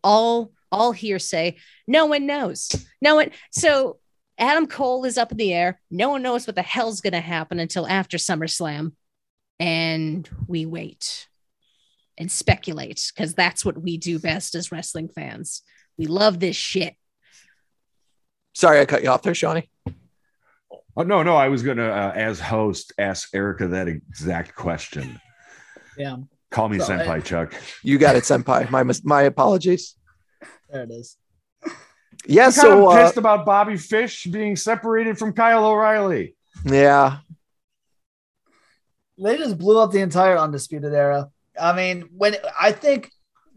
All all hearsay. No one knows. No one. So Adam Cole is up in the air. No one knows what the hell's going to happen until after SummerSlam, and we wait and speculate because that's what we do best as wrestling fans. We love this shit. Sorry, I cut you off there, Shonny. Oh no, no, I was gonna uh, as host ask Erica that exact question. Yeah. Call me so senpai, I, Chzuck. You got it, senpai. My my apologies. There it is. Yeah, I'm so kind of pissed uh, about Bobby Fish being separated from Kyle O'Reilly. Yeah. They just blew up the entire undisputed era. I mean, when I think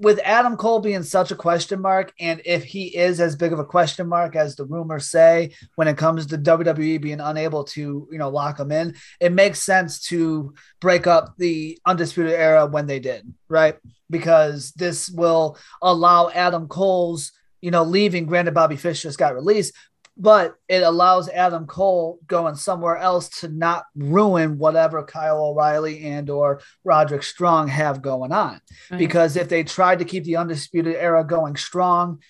with Adam Cole being such a question mark, and if he is as big of a question mark as the rumors say, when it comes to WWE being unable to, you know, lock him in, it makes sense to break up the Undisputed Era when they did, right? Because this will allow Adam Cole's, you know, leaving. Granted, Bobby Fish just got released, but it allows Adam Cole going somewhere else to not ruin whatever Kyle O'Reilly and or Roderick Strong have going on. Right. Because if they tried to keep the undisputed era going strong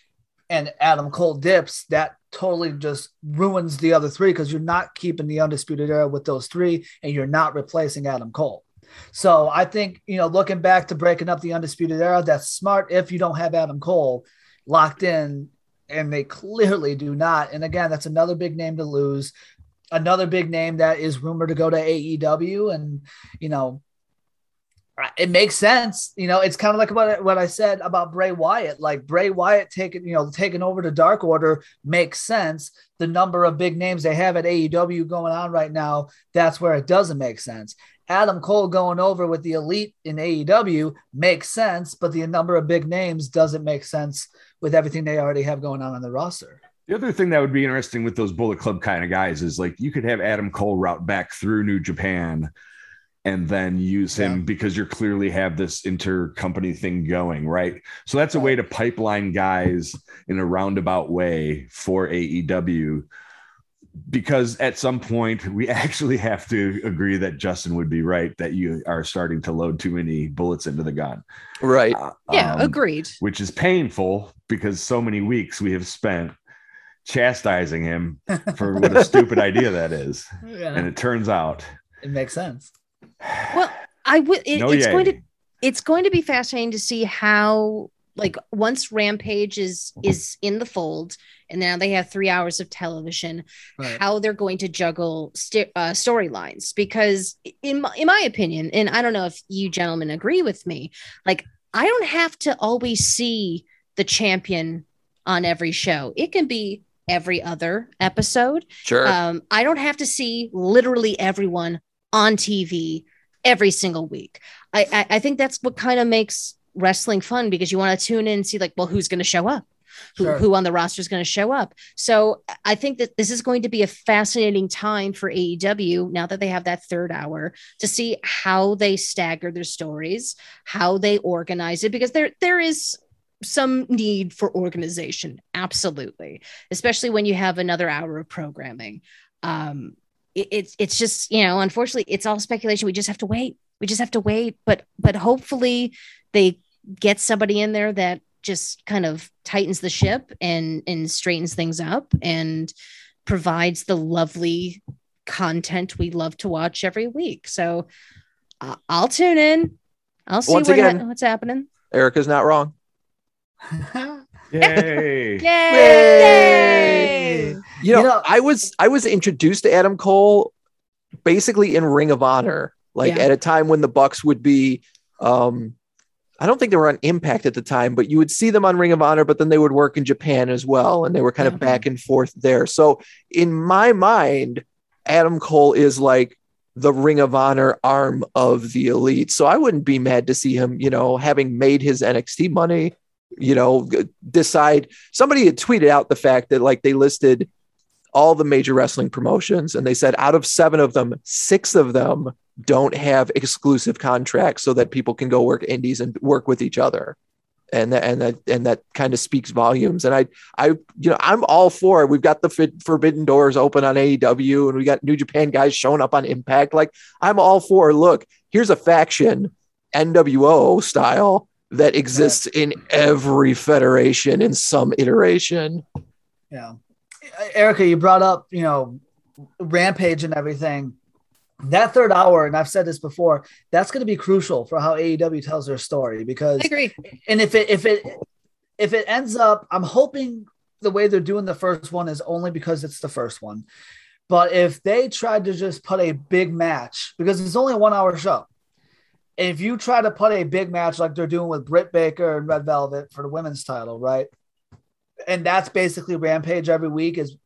and Adam Cole dips, that totally just ruins the other three because you're not keeping the undisputed era with those three and you're not replacing Adam Cole. So I think, you know, looking back to breaking up the undisputed era, that's smart if you don't have Adam Cole locked in and they clearly do not. And again, that's another big name to lose. Another big name that is rumored to go to AEW, and you know, it makes sense. You know, it's kind of like what, what I said about Bray Wyatt. Like Bray Wyatt taking, you know, taking over the Dark Order makes sense. The number of big names they have at AEW going on right now, that's where it doesn't make sense. Adam Cole going over with the elite in AEW makes sense, but the number of big names doesn't make sense with everything they already have going on on the roster. The other thing that would be interesting with those Bullet Club kind of guys is like you could have Adam Cole route back through New Japan and then use him yeah. because you clearly have this intercompany thing going, right? So that's a way to pipeline guys in a roundabout way for AEW because at some point we actually have to agree that Justin would be right that you are starting to load too many bullets into the gun. Right. Uh, yeah, um, agreed. Which is painful because so many weeks we have spent chastising him for what a stupid idea that is. Yeah. And it turns out it makes sense. Well, I would it, no it's yay. going to it's going to be fascinating to see how like once rampage is is in the fold and now they have three hours of television right. how they're going to juggle st- uh, storylines. Because in my, in my opinion and i don't know if you gentlemen agree with me like i don't have to always see the champion on every show. It can be every other episode. Sure. Um, i don't have to see literally everyone on tv every single week. I, I, I think that's what kind of makes wrestling fun because you want to tune in and see like, well, who's going to show up? Who, sure. who on the roster is going to show up. So I think that this is going to be a fascinating time for AEW now that they have that third hour to see how they stagger their stories, how they organize it, because there there is some need for organization, absolutely, especially when you have another hour of programming. Um, it, it's it's just you know, unfortunately, it's all speculation. We just have to wait. We just have to wait, but but hopefully they get somebody in there that just kind of tightens the ship and and straightens things up and provides the lovely content we love to watch every week. So uh, I'll tune in. I'll see Once what again, ha- what's happening. Erica's not wrong. Yay. Yay. Yay. You know, you know, I was I was introduced to Adam Cole basically in Ring of Honor, like yeah. at a time when the Bucks would be um I don't think they were on Impact at the time, but you would see them on Ring of Honor, but then they would work in Japan as well. And they were kind of back and forth there. So in my mind, Adam Cole is like the Ring of Honor arm of the elite. So I wouldn't be mad to see him, you know, having made his NXT money, you know, decide somebody had tweeted out the fact that like they listed all the major wrestling promotions and they said out of seven of them, six of them don't have exclusive contracts so that people can go work indies and work with each other. And that and that and that kind of speaks volumes. And i i you know i'm all for it. We've got the forbidden doors open on aew and we got new japan guys showing up on impact. Like i'm all for look here's a faction nwo style that exists in every federation in some iteration. Yeah. Erica you brought up you know rampage and everything that third hour, and I've said this before, that's going to be crucial for how AEW tells their story because I agree. And if it if it if it ends up, I'm hoping the way they're doing the first one is only because it's the first one. But if they tried to just put a big match, because it's only a one hour show, if you try to put a big match like they're doing with Britt Baker and Red Velvet for the women's title, right? And that's basically Rampage every week is,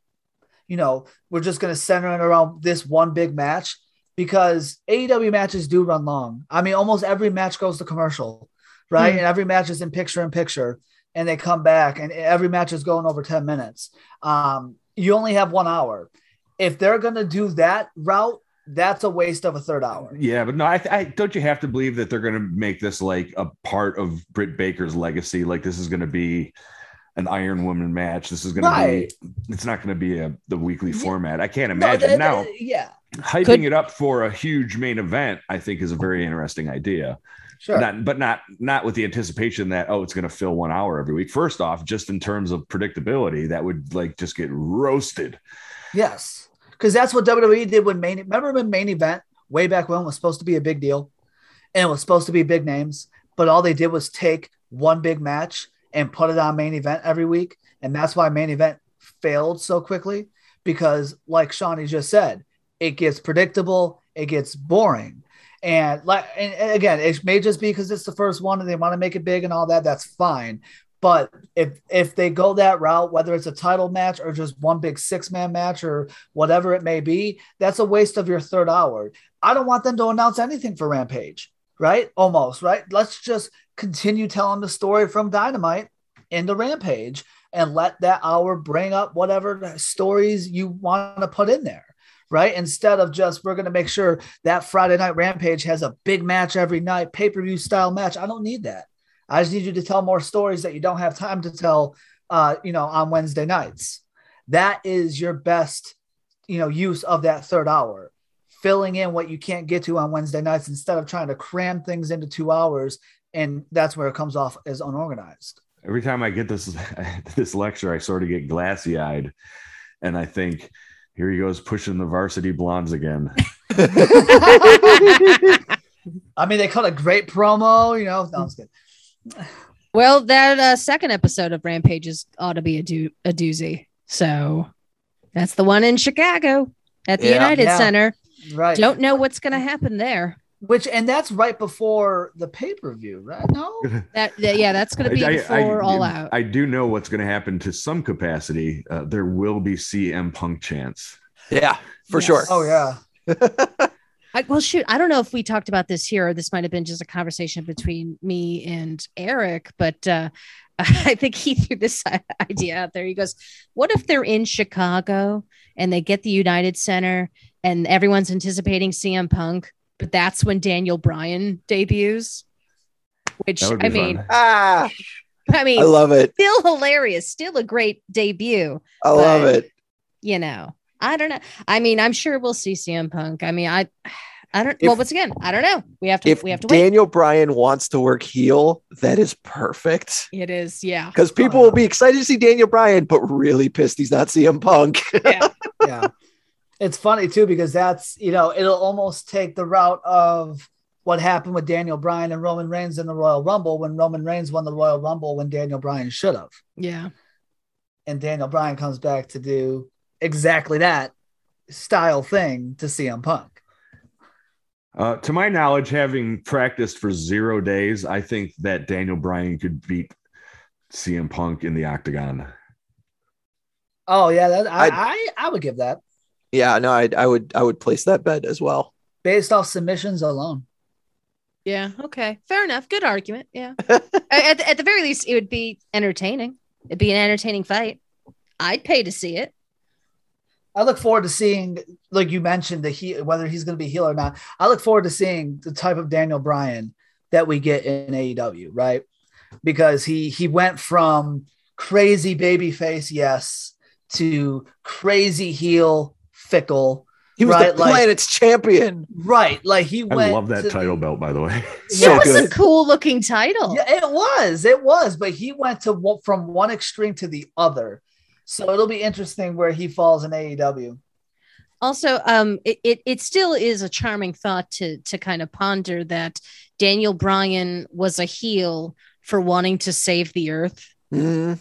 you know, we're just going to center it around this one big match because AEW matches do run long. I mean, almost every match goes to commercial. right? Hmm. And every match is in picture in picture, and they come back, and every match is going over 10 minutes. Um, you only have one hour. If they're going to do that route, that's a waste of a third hour. Yeah, but no, I, I don't. You have to believe that they're going to make this like a part of Britt Baker's legacy. Like this is going to be an Iron Woman match. This is going Right. to be. It's not going to be a the weekly Yeah. format. I can't No, imagine that- now. yeah, hyping Could- it up for a huge main event. I think is a very interesting idea. sure. Not, but not not with the anticipation that oh, it's going to fill one hour every week. First off, just in terms of predictability, that would like just get roasted. Yes, because that's what WWE did when main. Remember when main event way back when was supposed to be a big deal, and it was supposed to be big names, but all they did was take one big match and put it on main event every week, and that's why main event failed so quickly because, like Shonny just said, it gets predictable, it gets boring. And like, and again, it may just be because it's the first one and they want to make it big and all that. That's fine. But if if they go that route, whether it's a title match or just one big six man match or whatever it may be, that's a waste of your third hour. I don't want them to announce anything for Rampage, right? Almost, right? Let's just continue telling the story from Dynamite into Rampage and let that hour bring up whatever stories you want to put in there, right? Instead of just we're going to make sure that Friday night Rampage has a big match every night, pay per view style match. I don't need that. I just need you to tell more stories that you don't have time to tell, uh, you know, on Wednesday nights. That is your best, you know, use of that third hour, filling in what you can't get to on Wednesday nights instead of trying to cram things into two hours. And that's where it comes off as unorganized. Every time I get this this lecture, I sort of get glassy eyed, and I think, here he goes pushing the varsity blondes again. I mean, they cut a great promo, you know. No, I'm just kidding. Well, that uh, second episode of Rampages ought to be a, do- a doozy. So that's the one in Chicago at the Yeah. United Yeah. Center. Right. Don't know what's going to happen there. Which, and that's right before the pay per view, right? No. That, that- yeah, that's going to be I- I- before I- All Out. I do know what's going to happen to some capacity. Uh, there will be CM Punk chance. yeah, for Yes. sure. Oh yeah. I, well, shoot, I don't know if we talked about this here. Or this might have been just a conversation between me and Eric, but uh, I think he threw this idea out there. He goes, "What if they're in Chicago and they get the United Center and everyone's anticipating CM Punk, but that's when Daniel Bryan debuts?" Which That would I mean. Ah, I mean, I love it. still hilarious, still a great debut. I love it. You know, I don't know. I mean, I'm sure we'll see CM Punk. I mean, I, I don't. If- well, once again, I don't know. We have to. If we have to wait. Daniel Bryan wants to work heel, that is perfect. It is, yeah. Because people will be excited to see Daniel Bryan, but really pissed he's not CM Punk. yeah. yeah. It's funny too because that's you know it'll almost take the route of what happened with Daniel Bryan and Roman Reigns in the Royal Rumble when Roman Reigns won the Royal Rumble when Daniel Bryan should have, Yeah. and Daniel Bryan comes back to do exactly that style thing to CM Punk. Uh, to my knowledge, having practiced for zero days, I think that Daniel Bryan could beat CM Punk in the octagon. Oh yeah, that, I, I'd- I I would give that yeah, no, I, I would I would place that bet as well. based off submissions alone. Yeah. Okay. Fair enough. Good argument. Yeah. at, at the very least, it would be entertaining. It'd be an entertaining fight. I'd pay to see it. I look forward to seeing, like you mentioned, the he whether he's going to be heel or not. I look forward to seeing the type of Daniel Bryan that we get in AEW, right? Because he he went from crazy baby face, yes, to crazy heel, fickle, He was Right, the like- planet's champion. right? Like he I went. I love that title the- belt, by the way. So it was good. a cool looking title. Yeah, it was, it was, but he went to one- from one extreme to the other. So it'll be interesting where he falls in AEW. also um it, it it still is a charming thought to to kind of ponder that daniel bryan was a heel for wanting to save the earth Mhm.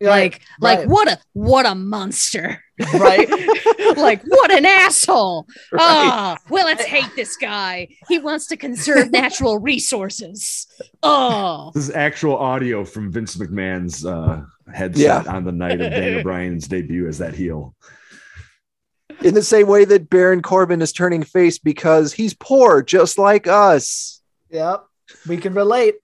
like like right. what a what a monster right? like what an asshole Right. oh well let's hate this guy he wants to conserve natural resources oh This is actual audio from Vince McMahon's uh, headset Yeah. on the night of Daniel Bryan's debut as that heel. In the same way that Baron Corbin is turning face because he's poor, just like us. Yep, we can relate.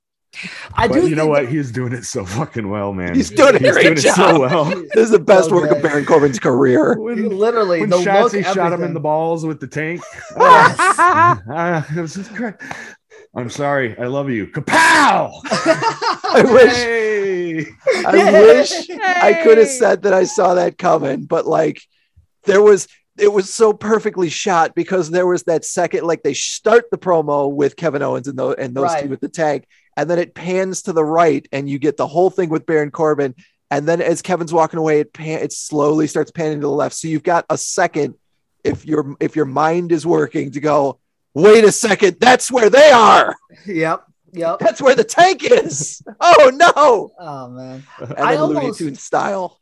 I But do. you know what? that- He's doing it so fucking well, man. He's doing a He's great doing it so well. This is the best work of Baron Corbin's career. he literally when the look, Shotzi shot him in the balls with the tank. Oh, yes. It was just great. I'm sorry. I love you. Kapow! I wish Hey! I wish I could have said that I saw that coming, but like there was it was so perfectly shot because there was that second like they start the promo with Kevin Owens and those and those Right. two with the tank, and then it pans to the right and you get the whole thing with Baron Corbin. And then as Kevin's walking away, it pan it slowly starts panning to the left. So you've got a second if your if your mind is working to go, wait a second, that's where they are. Yep. Yep. That's where the tank is. Oh no. Oh man. And I then Looney almost- Tune style.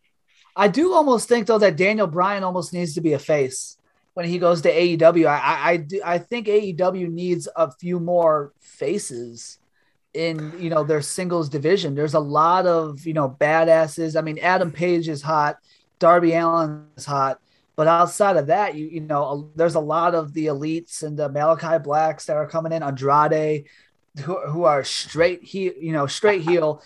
I do almost think though that Daniel Bryan almost needs to be a face when he goes to AEW. I I, I, do, I think AEW needs a few more faces in you know their singles division. There's a lot of you know badasses. I mean, Adam Page is hot, Darby Allin is hot, but outside of that, you you know there's a lot of the elites and the Malachi Blacks that are coming in, Andrade, who, who are straight heel, you know, straight heel.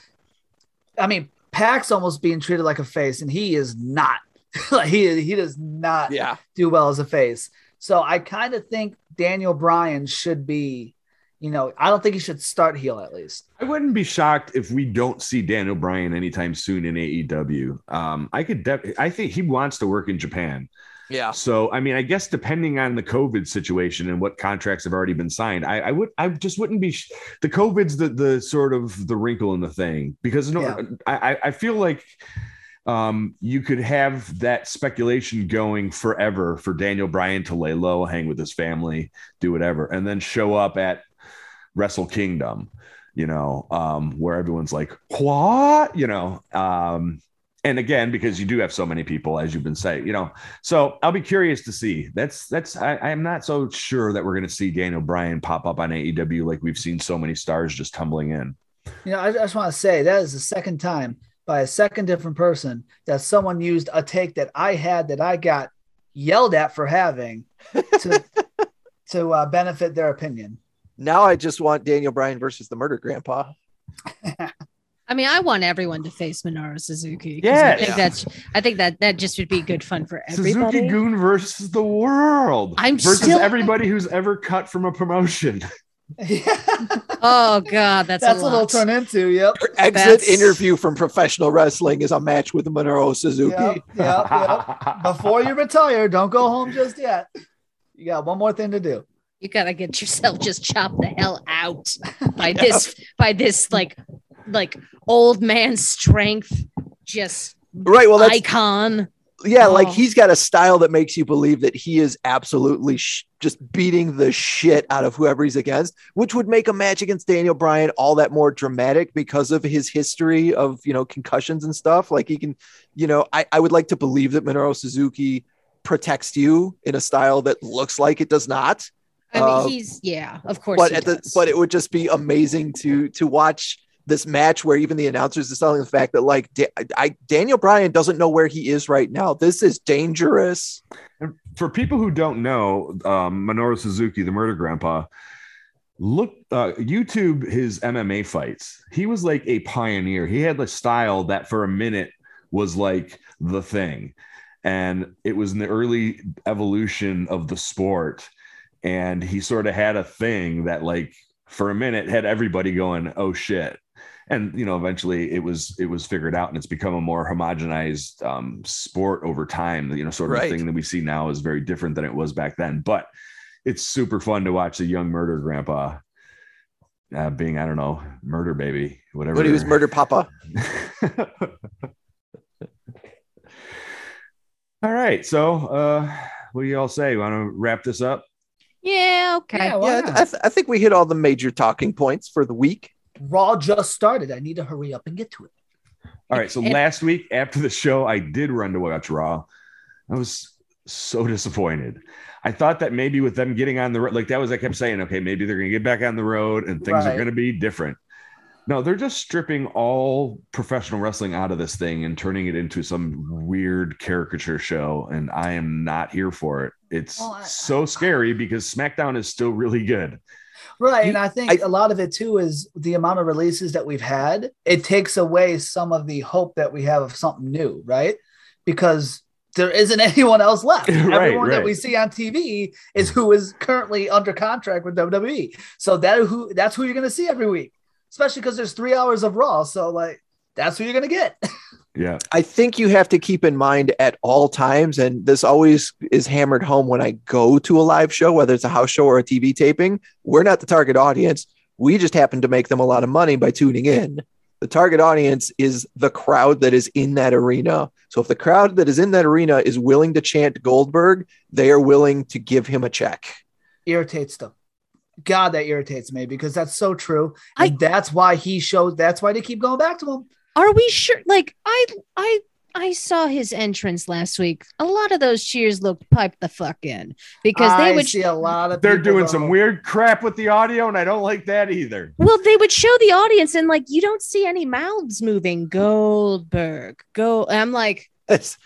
I mean, Pax almost being treated like a face, and he is not. like he he does not Yeah. do well as a face. So I kind of think Daniel Bryan should be, you know, I don't think he should start heel at least. I wouldn't be shocked if we don't see Daniel Bryan anytime soon in AEW. Um, I could, def- I think he wants to work in Japan. Yeah. So, I mean, I guess depending on the COVID situation and what contracts have already been signed, I, I would, I just wouldn't be. Sh- the COVID's the the sort of the wrinkle in the thing because no, Yeah. I, I- I feel like um, you could have that speculation going forever for Daniel Bryan to lay low, hang with his family, do whatever, and then show up at Wrestle Kingdom, you know, um, where everyone's like, what, you know, um, and again, because you do have so many people, as you've been saying, you know, so I'll be curious to see. That's that's I, I'm not so sure that we're going to see Daniel Bryan pop up on AEW like we've seen so many stars just tumbling in. You know, I just want to say that is the second time by a second different person that someone used a take that I had that I got yelled at for having to to uh, benefit their opinion. Now I just want Daniel Bryan versus the Murder Grandpa. I mean, I want everyone to face Minoru Suzuki. 'cause Yeah. I think Yeah. that's. I think that that just would be good fun for everybody. Suzuki-gun versus the world. I'm versus still- everybody who's ever cut from a promotion. Oh God, that's, That's a what it'll turn into. Yep. Your exit That's- interview from professional wrestling is a match with Minoru Suzuki. Yep. Yep. Yep. Before you retire, don't go home just yet. You got one more thing to do. You gotta get yourself just chopped the hell out by this by this like like old man strength, just Right. Well, that's icon. yeah. Oh. Like Oh. he's got a style that makes you believe that he is absolutely sh- just beating the shit out of whoever he's against, which would make a match against Daniel Bryan all that more dramatic because of his history of you know concussions and stuff. Like he can, you know, I, I would like to believe that Minoru Suzuki protects you in a style that looks like it does not. I mean, Uh, he's yeah, of course. but he at the but it would just be amazing to to watch this match where even the announcers are selling the fact that like Da- I, Daniel Bryan doesn't know where he is right now. This is dangerous. For people who don't know, um, Minoru Suzuki, the murder grandpa, look uh, YouTube his MMA fights. He was like a pioneer. He had the style that for a minute was like the thing. And it was in the early evolution of the sport. And he sort of had a thing that, like, for a minute had everybody going, oh shit. And you know, eventually it was it was figured out, and it's become a more homogenized um, sport over time. You know, sort of Right. thing that we see now is very different than it was back then. But it's super fun to watch the young murder grandpa uh, being, I don't know, murder baby, whatever. When he was murder papa. all right. So, uh, what do you all say? Want to wrap this up? Yeah, okay. Yeah, Yeah. I, th- I think we hit all the major talking points for the week. Raw just started. I need to hurry up and get to it. All right. So And- last week after the show, I did run to watch Raw. I was so disappointed. I thought that maybe with them getting on the road, like that was, I kept saying, okay, maybe they're going to get back on the road and things are going to be different. No, they're just stripping all professional wrestling out of this thing and turning it into some weird caricature show. And I am not here for it. It's Well, I- so scary because SmackDown is still really good. Right. You- and I think I- a lot of it too is the amount of releases that we've had. It takes away some of the hope that we have of something new, right? Because there isn't anyone else left. Right, Everyone that we see on TV is mm. who is currently under contract with WWE. So that who that's who you're gonna see every week, especially because there's three hours of Raw. So like that's who you're gonna get. Yeah. I think you have to keep in mind at all times, and this always is hammered home when I go to a live show, whether it's a house show or a TV taping. We're not the target audience. We just happen to make them a lot of money by tuning in. The target audience is the crowd that is in that arena. So if the crowd that is in that arena is willing to chant Goldberg, they are willing to give him a check. irritates them. God, that irritates me because that's so true. I- And that's why he shows that's why they keep going back to him. Are we sure? Like I I I saw his entrance last week. A lot of those cheers looked piped the fuck in because they I would. see a lot of They're doing go, some weird crap with the audio, and I don't like that either. well, they would show the audience and like you don't see any mouths moving. Goldberg, go. I'm like, It's,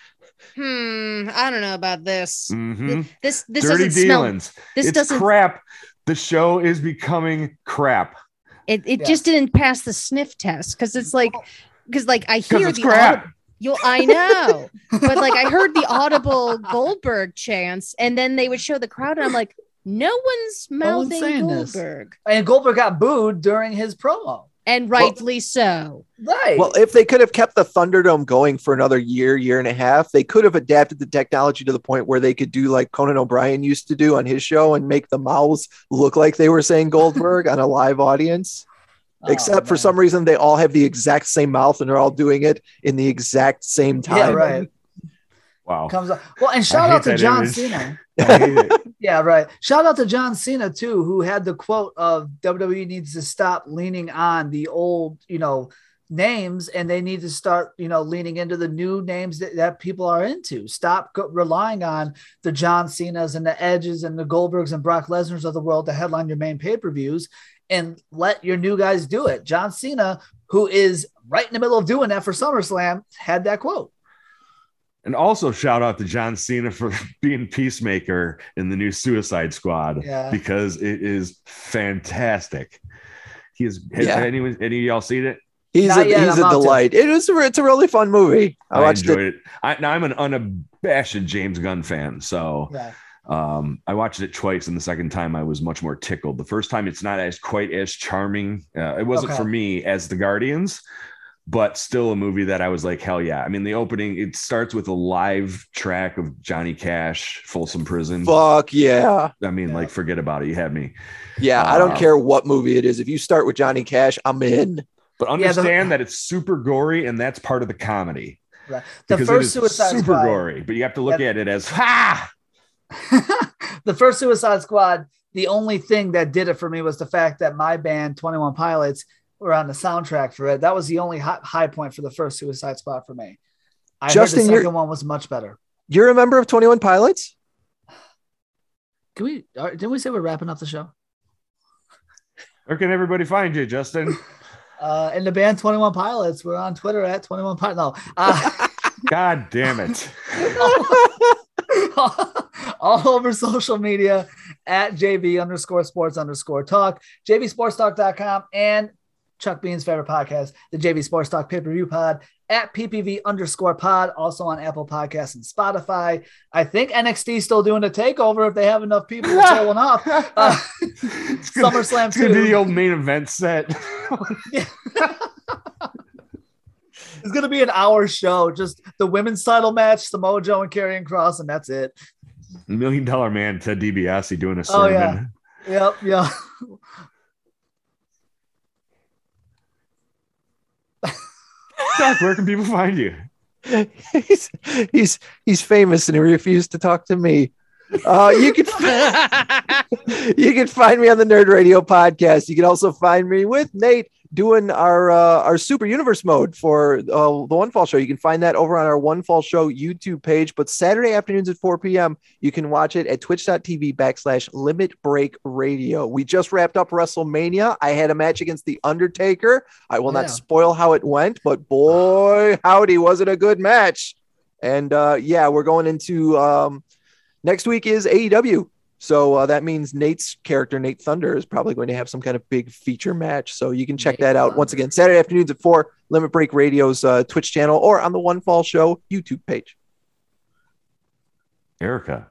hmm. I don't know about this. Mhm. This this Dirty doesn't smell. dealings. This it's doesn't. crap. The show is becoming crap It it Yeah. just didn't pass the sniff test because it's like because like I hear it's the crap. audible- you I know, but like I heard the audible Goldberg chants, and then they would show the crowd, and I'm like, no one's No one's mouthing this. Goldberg, And Goldberg got booed during his promo. and rightly so. Right. well, if they could have kept the Thunderdome going for another year, year and a half, they could have adapted the technology to the point where they could do like Conan O'Brien used to do on his show and make the mouths look like they were saying Goldberg on a live audience. Oh, except for some reason they all have the exact same mouth and they're all doing it in the exact same time. Yeah, right. Wow. Comes up. Well, and shout out to John image. Cena. I hate it. Yeah, right. Shout out to John Cena too, who had the quote of WWE needs to stop leaning on the old, you know, names and they need to start, you know, leaning into the new names that, that people are into. Stop go- relying on the John Cenas and the Edges and the Goldbergs and Brock Lesnar's of the world to headline your main pay-per-views and let your new guys do it. John Cena, who is right in the middle of doing that for SummerSlam, had that quote. And also shout out to John Cena for being Peacemaker in the new Suicide Squad Yeah. because it is fantastic. He is. Has Yeah. anyone, any of y'all seen it? He's Not a yet, he's I'm a delight. It was it's a really fun movie. I, I, watched enjoyed it. it. I, now I'm an unabashed James Gunn fan, so Yeah. Um, I watched it twice, and the second time I was much more tickled. The first time it's not as quite as charming. Uh, it wasn't Okay. for me as the Guardians, but still a movie that I was like, hell yeah! I mean, the opening it starts with a live track of Johnny Cash, Folsom Prison. Fuck yeah. I mean, Yeah. like, forget about it. You had me. Yeah, I don't care what movie it is. If you start with Johnny Cash, I'm in. But Yeah, the- understand that it's super gory, and that's part of the comedy. Right. The because first it is Suicide super Squad. gory, but you have to look Yeah. at it as ha. the first Suicide Squad, the only thing that did it for me was the fact that my band, 21 Pilots, were on the soundtrack for it. That was the only high, high point for the first Suicide Squad for me. I Justin, heard the second one was much better. You're a member of 21 Pilots? Can we, didn't we say we're wrapping up the show? Where can everybody find you, Justin? Uh, in the band 21 Pilots, we're on Twitter at 21 Pilots. No. Uh, God damn it. All over social media at JV underscore sports underscore talk, JVSportsTalk.com, and Chzuck Bean's favorite podcast, the JV Sports Talk pay per view pod at PPV underscore pod, also on Apple Podcasts and Spotify. I think NXT is still doing a takeover if they have enough people showing up. Uh, it's gonna, SummerSlam it's gonna be 2. the old main event set. It's to be an hour show, just the women's title match, Samoa Joe and Karrion Kross, and that's it. Million Dollar Man, Ted DiBiase doing a sermon. Oh, sermon. yeah. Yep, yeah. Oh, where can people find you? he's, he's he's famous and he refused to talk to me. Uh, you can you can find me on the Nerd Radio podcast. You can also find me with Nate doing our uh, our Super Universe mode for uh, the One Fall Show. You can find that over on our One Fall Show YouTube page. But Saturday afternoons at 4 p.m. you can watch it at twitch.tv backslash Limit Break Radio. We just wrapped up WrestleMania. I had a match against The Undertaker. I will Yeah. not spoil how it went, but boy, howdy, was it a good match. And uh, yeah, we're going into um, next week is AEW. So uh, that means Nate's character, Nate Thunder, is probably going to have some kind of big feature match. So you can check Nate that out once again, Saturday afternoons at 4, Limit Break Radio's uh, Twitch channel or on the One Fall Show YouTube page. Erica,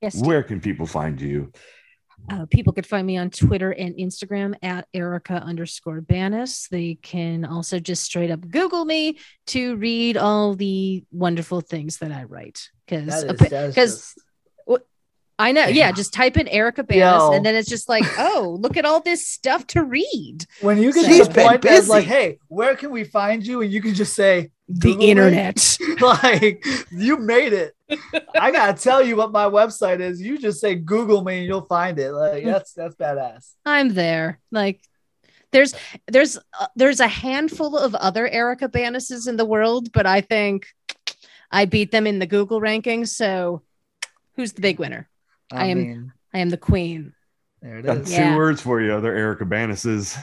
Yes. where can people find you? Uh, people could find me on Twitter and Instagram at Erica underscore Banas. They can also just straight up Google me to read all the wonderful things that I write. because Because is- that is 'cause- just- I know, yeah, Yeah. just type in Erica Banas, and then it's just like, oh, look at all this stuff to read. when you get She's to the point that's like, hey, where can we find you? And you can just say, The Google me? internet. like, you made it. I gotta tell you what my website is. You just say Google me and you'll find it. Like that's that's badass. I'm there. Like there's there's uh, there's a handful of other Erica Banases in the world, but I think I beat them in the Google rankings. So who's the big winner? I am- mean, I am the queen. there it Got is. two Yeah. words for you, other Erica Banases.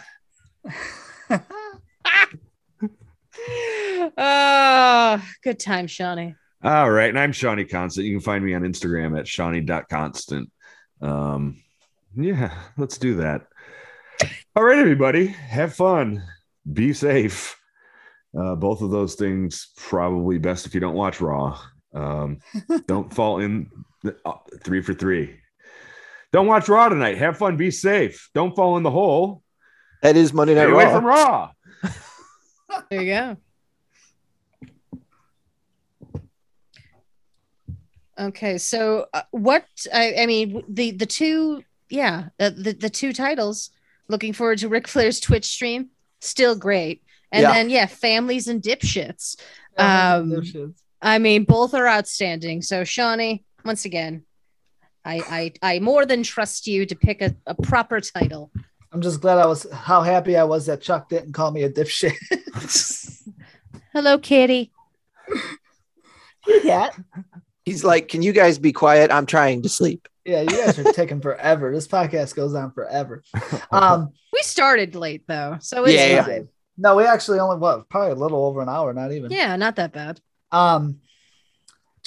Oh, good time, Shonny. All right. And I'm Shonny Constant. You can find me on Instagram at Shonny.constant. Um, yeah, let's do that. All right, everybody. Have fun. Be safe. Uh, both of those things probably best if you don't watch Raw. Um, don't fall in the, three for three. Don't watch Raw tonight. Have fun. Be safe. Don't fall in the hole. That is Monday Stay Night away Raw. from Raw. There you go. Okay, so uh, what I, I mean the the two yeah uh, the the two titles. Looking forward to Ric Flair's Twitch stream. Still great, and Yeah. then yeah, families and dipshits. Yeah, Um, dipshits. I mean, both are outstanding. So Shonny, once again, I I I more than trust you to pick a, a proper title. I'm just glad I was how happy I was that Chzuck didn't call me a dipshit. Hello, Kitty. yeah. He's like, Can you guys be quiet? I'm trying to sleep. Yeah, you guys are taking forever. This podcast goes on forever. Um We started late though, so it's Yeah, yeah. no, we actually only what probably a little over an hour, not even. yeah, not that bad. Um,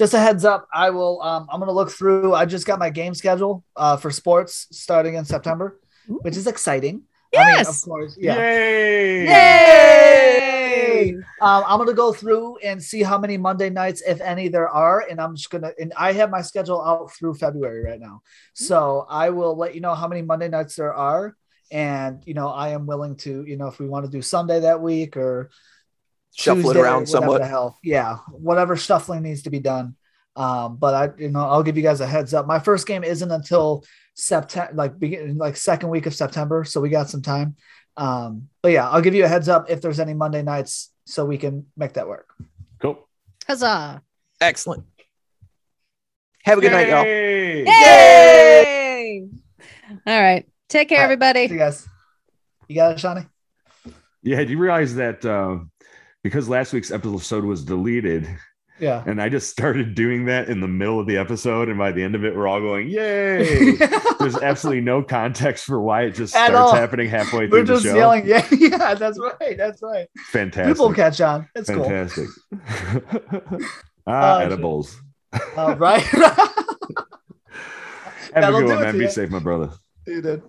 just a heads up, I will. Um, I'm gonna look through. I just got my game schedule uh, for sports starting in September, which is exciting. I mean, Yes. of course. Yeah. Yay! Yay! Um, I'm gonna go through and see how many Monday nights, if any, there are, and I'm just gonna. And I have my schedule out through February right now, so I will let you know how many Monday nights there are, and you know I am willing to, you know, if we want to do Sunday that week or Shuffle it around whatever somewhat. the hell. Yeah, whatever shuffling needs to be done. Um, but I, you know, I'll give you guys a heads up. My first game isn't until September, like begin, like second week of September, so we got some time. Um, but yeah, I'll give you a heads up if there's any Monday nights, so we can make that work. Cool. Huzzah! Excellent. Have a good night, y'all. Yay! Yay! All right. Take care, All right. everybody. See you guys. You got it, Shonny? Yeah, do you realize that uh, because last week's episode was deleted, Yeah. and I just started doing that in the middle of the episode, and by the end of it, we're all going, "Yay!" There's absolutely no context for why it just At starts all. happening halfway We're through the just show. yelling. Yeah, yeah, that's right. That's right. Fantastic. People catch on. It's cool. Fantastic. ah, Oh, shit. edibles. Uh, right. Have That'll a good one, man. Be safe, my brother. you did.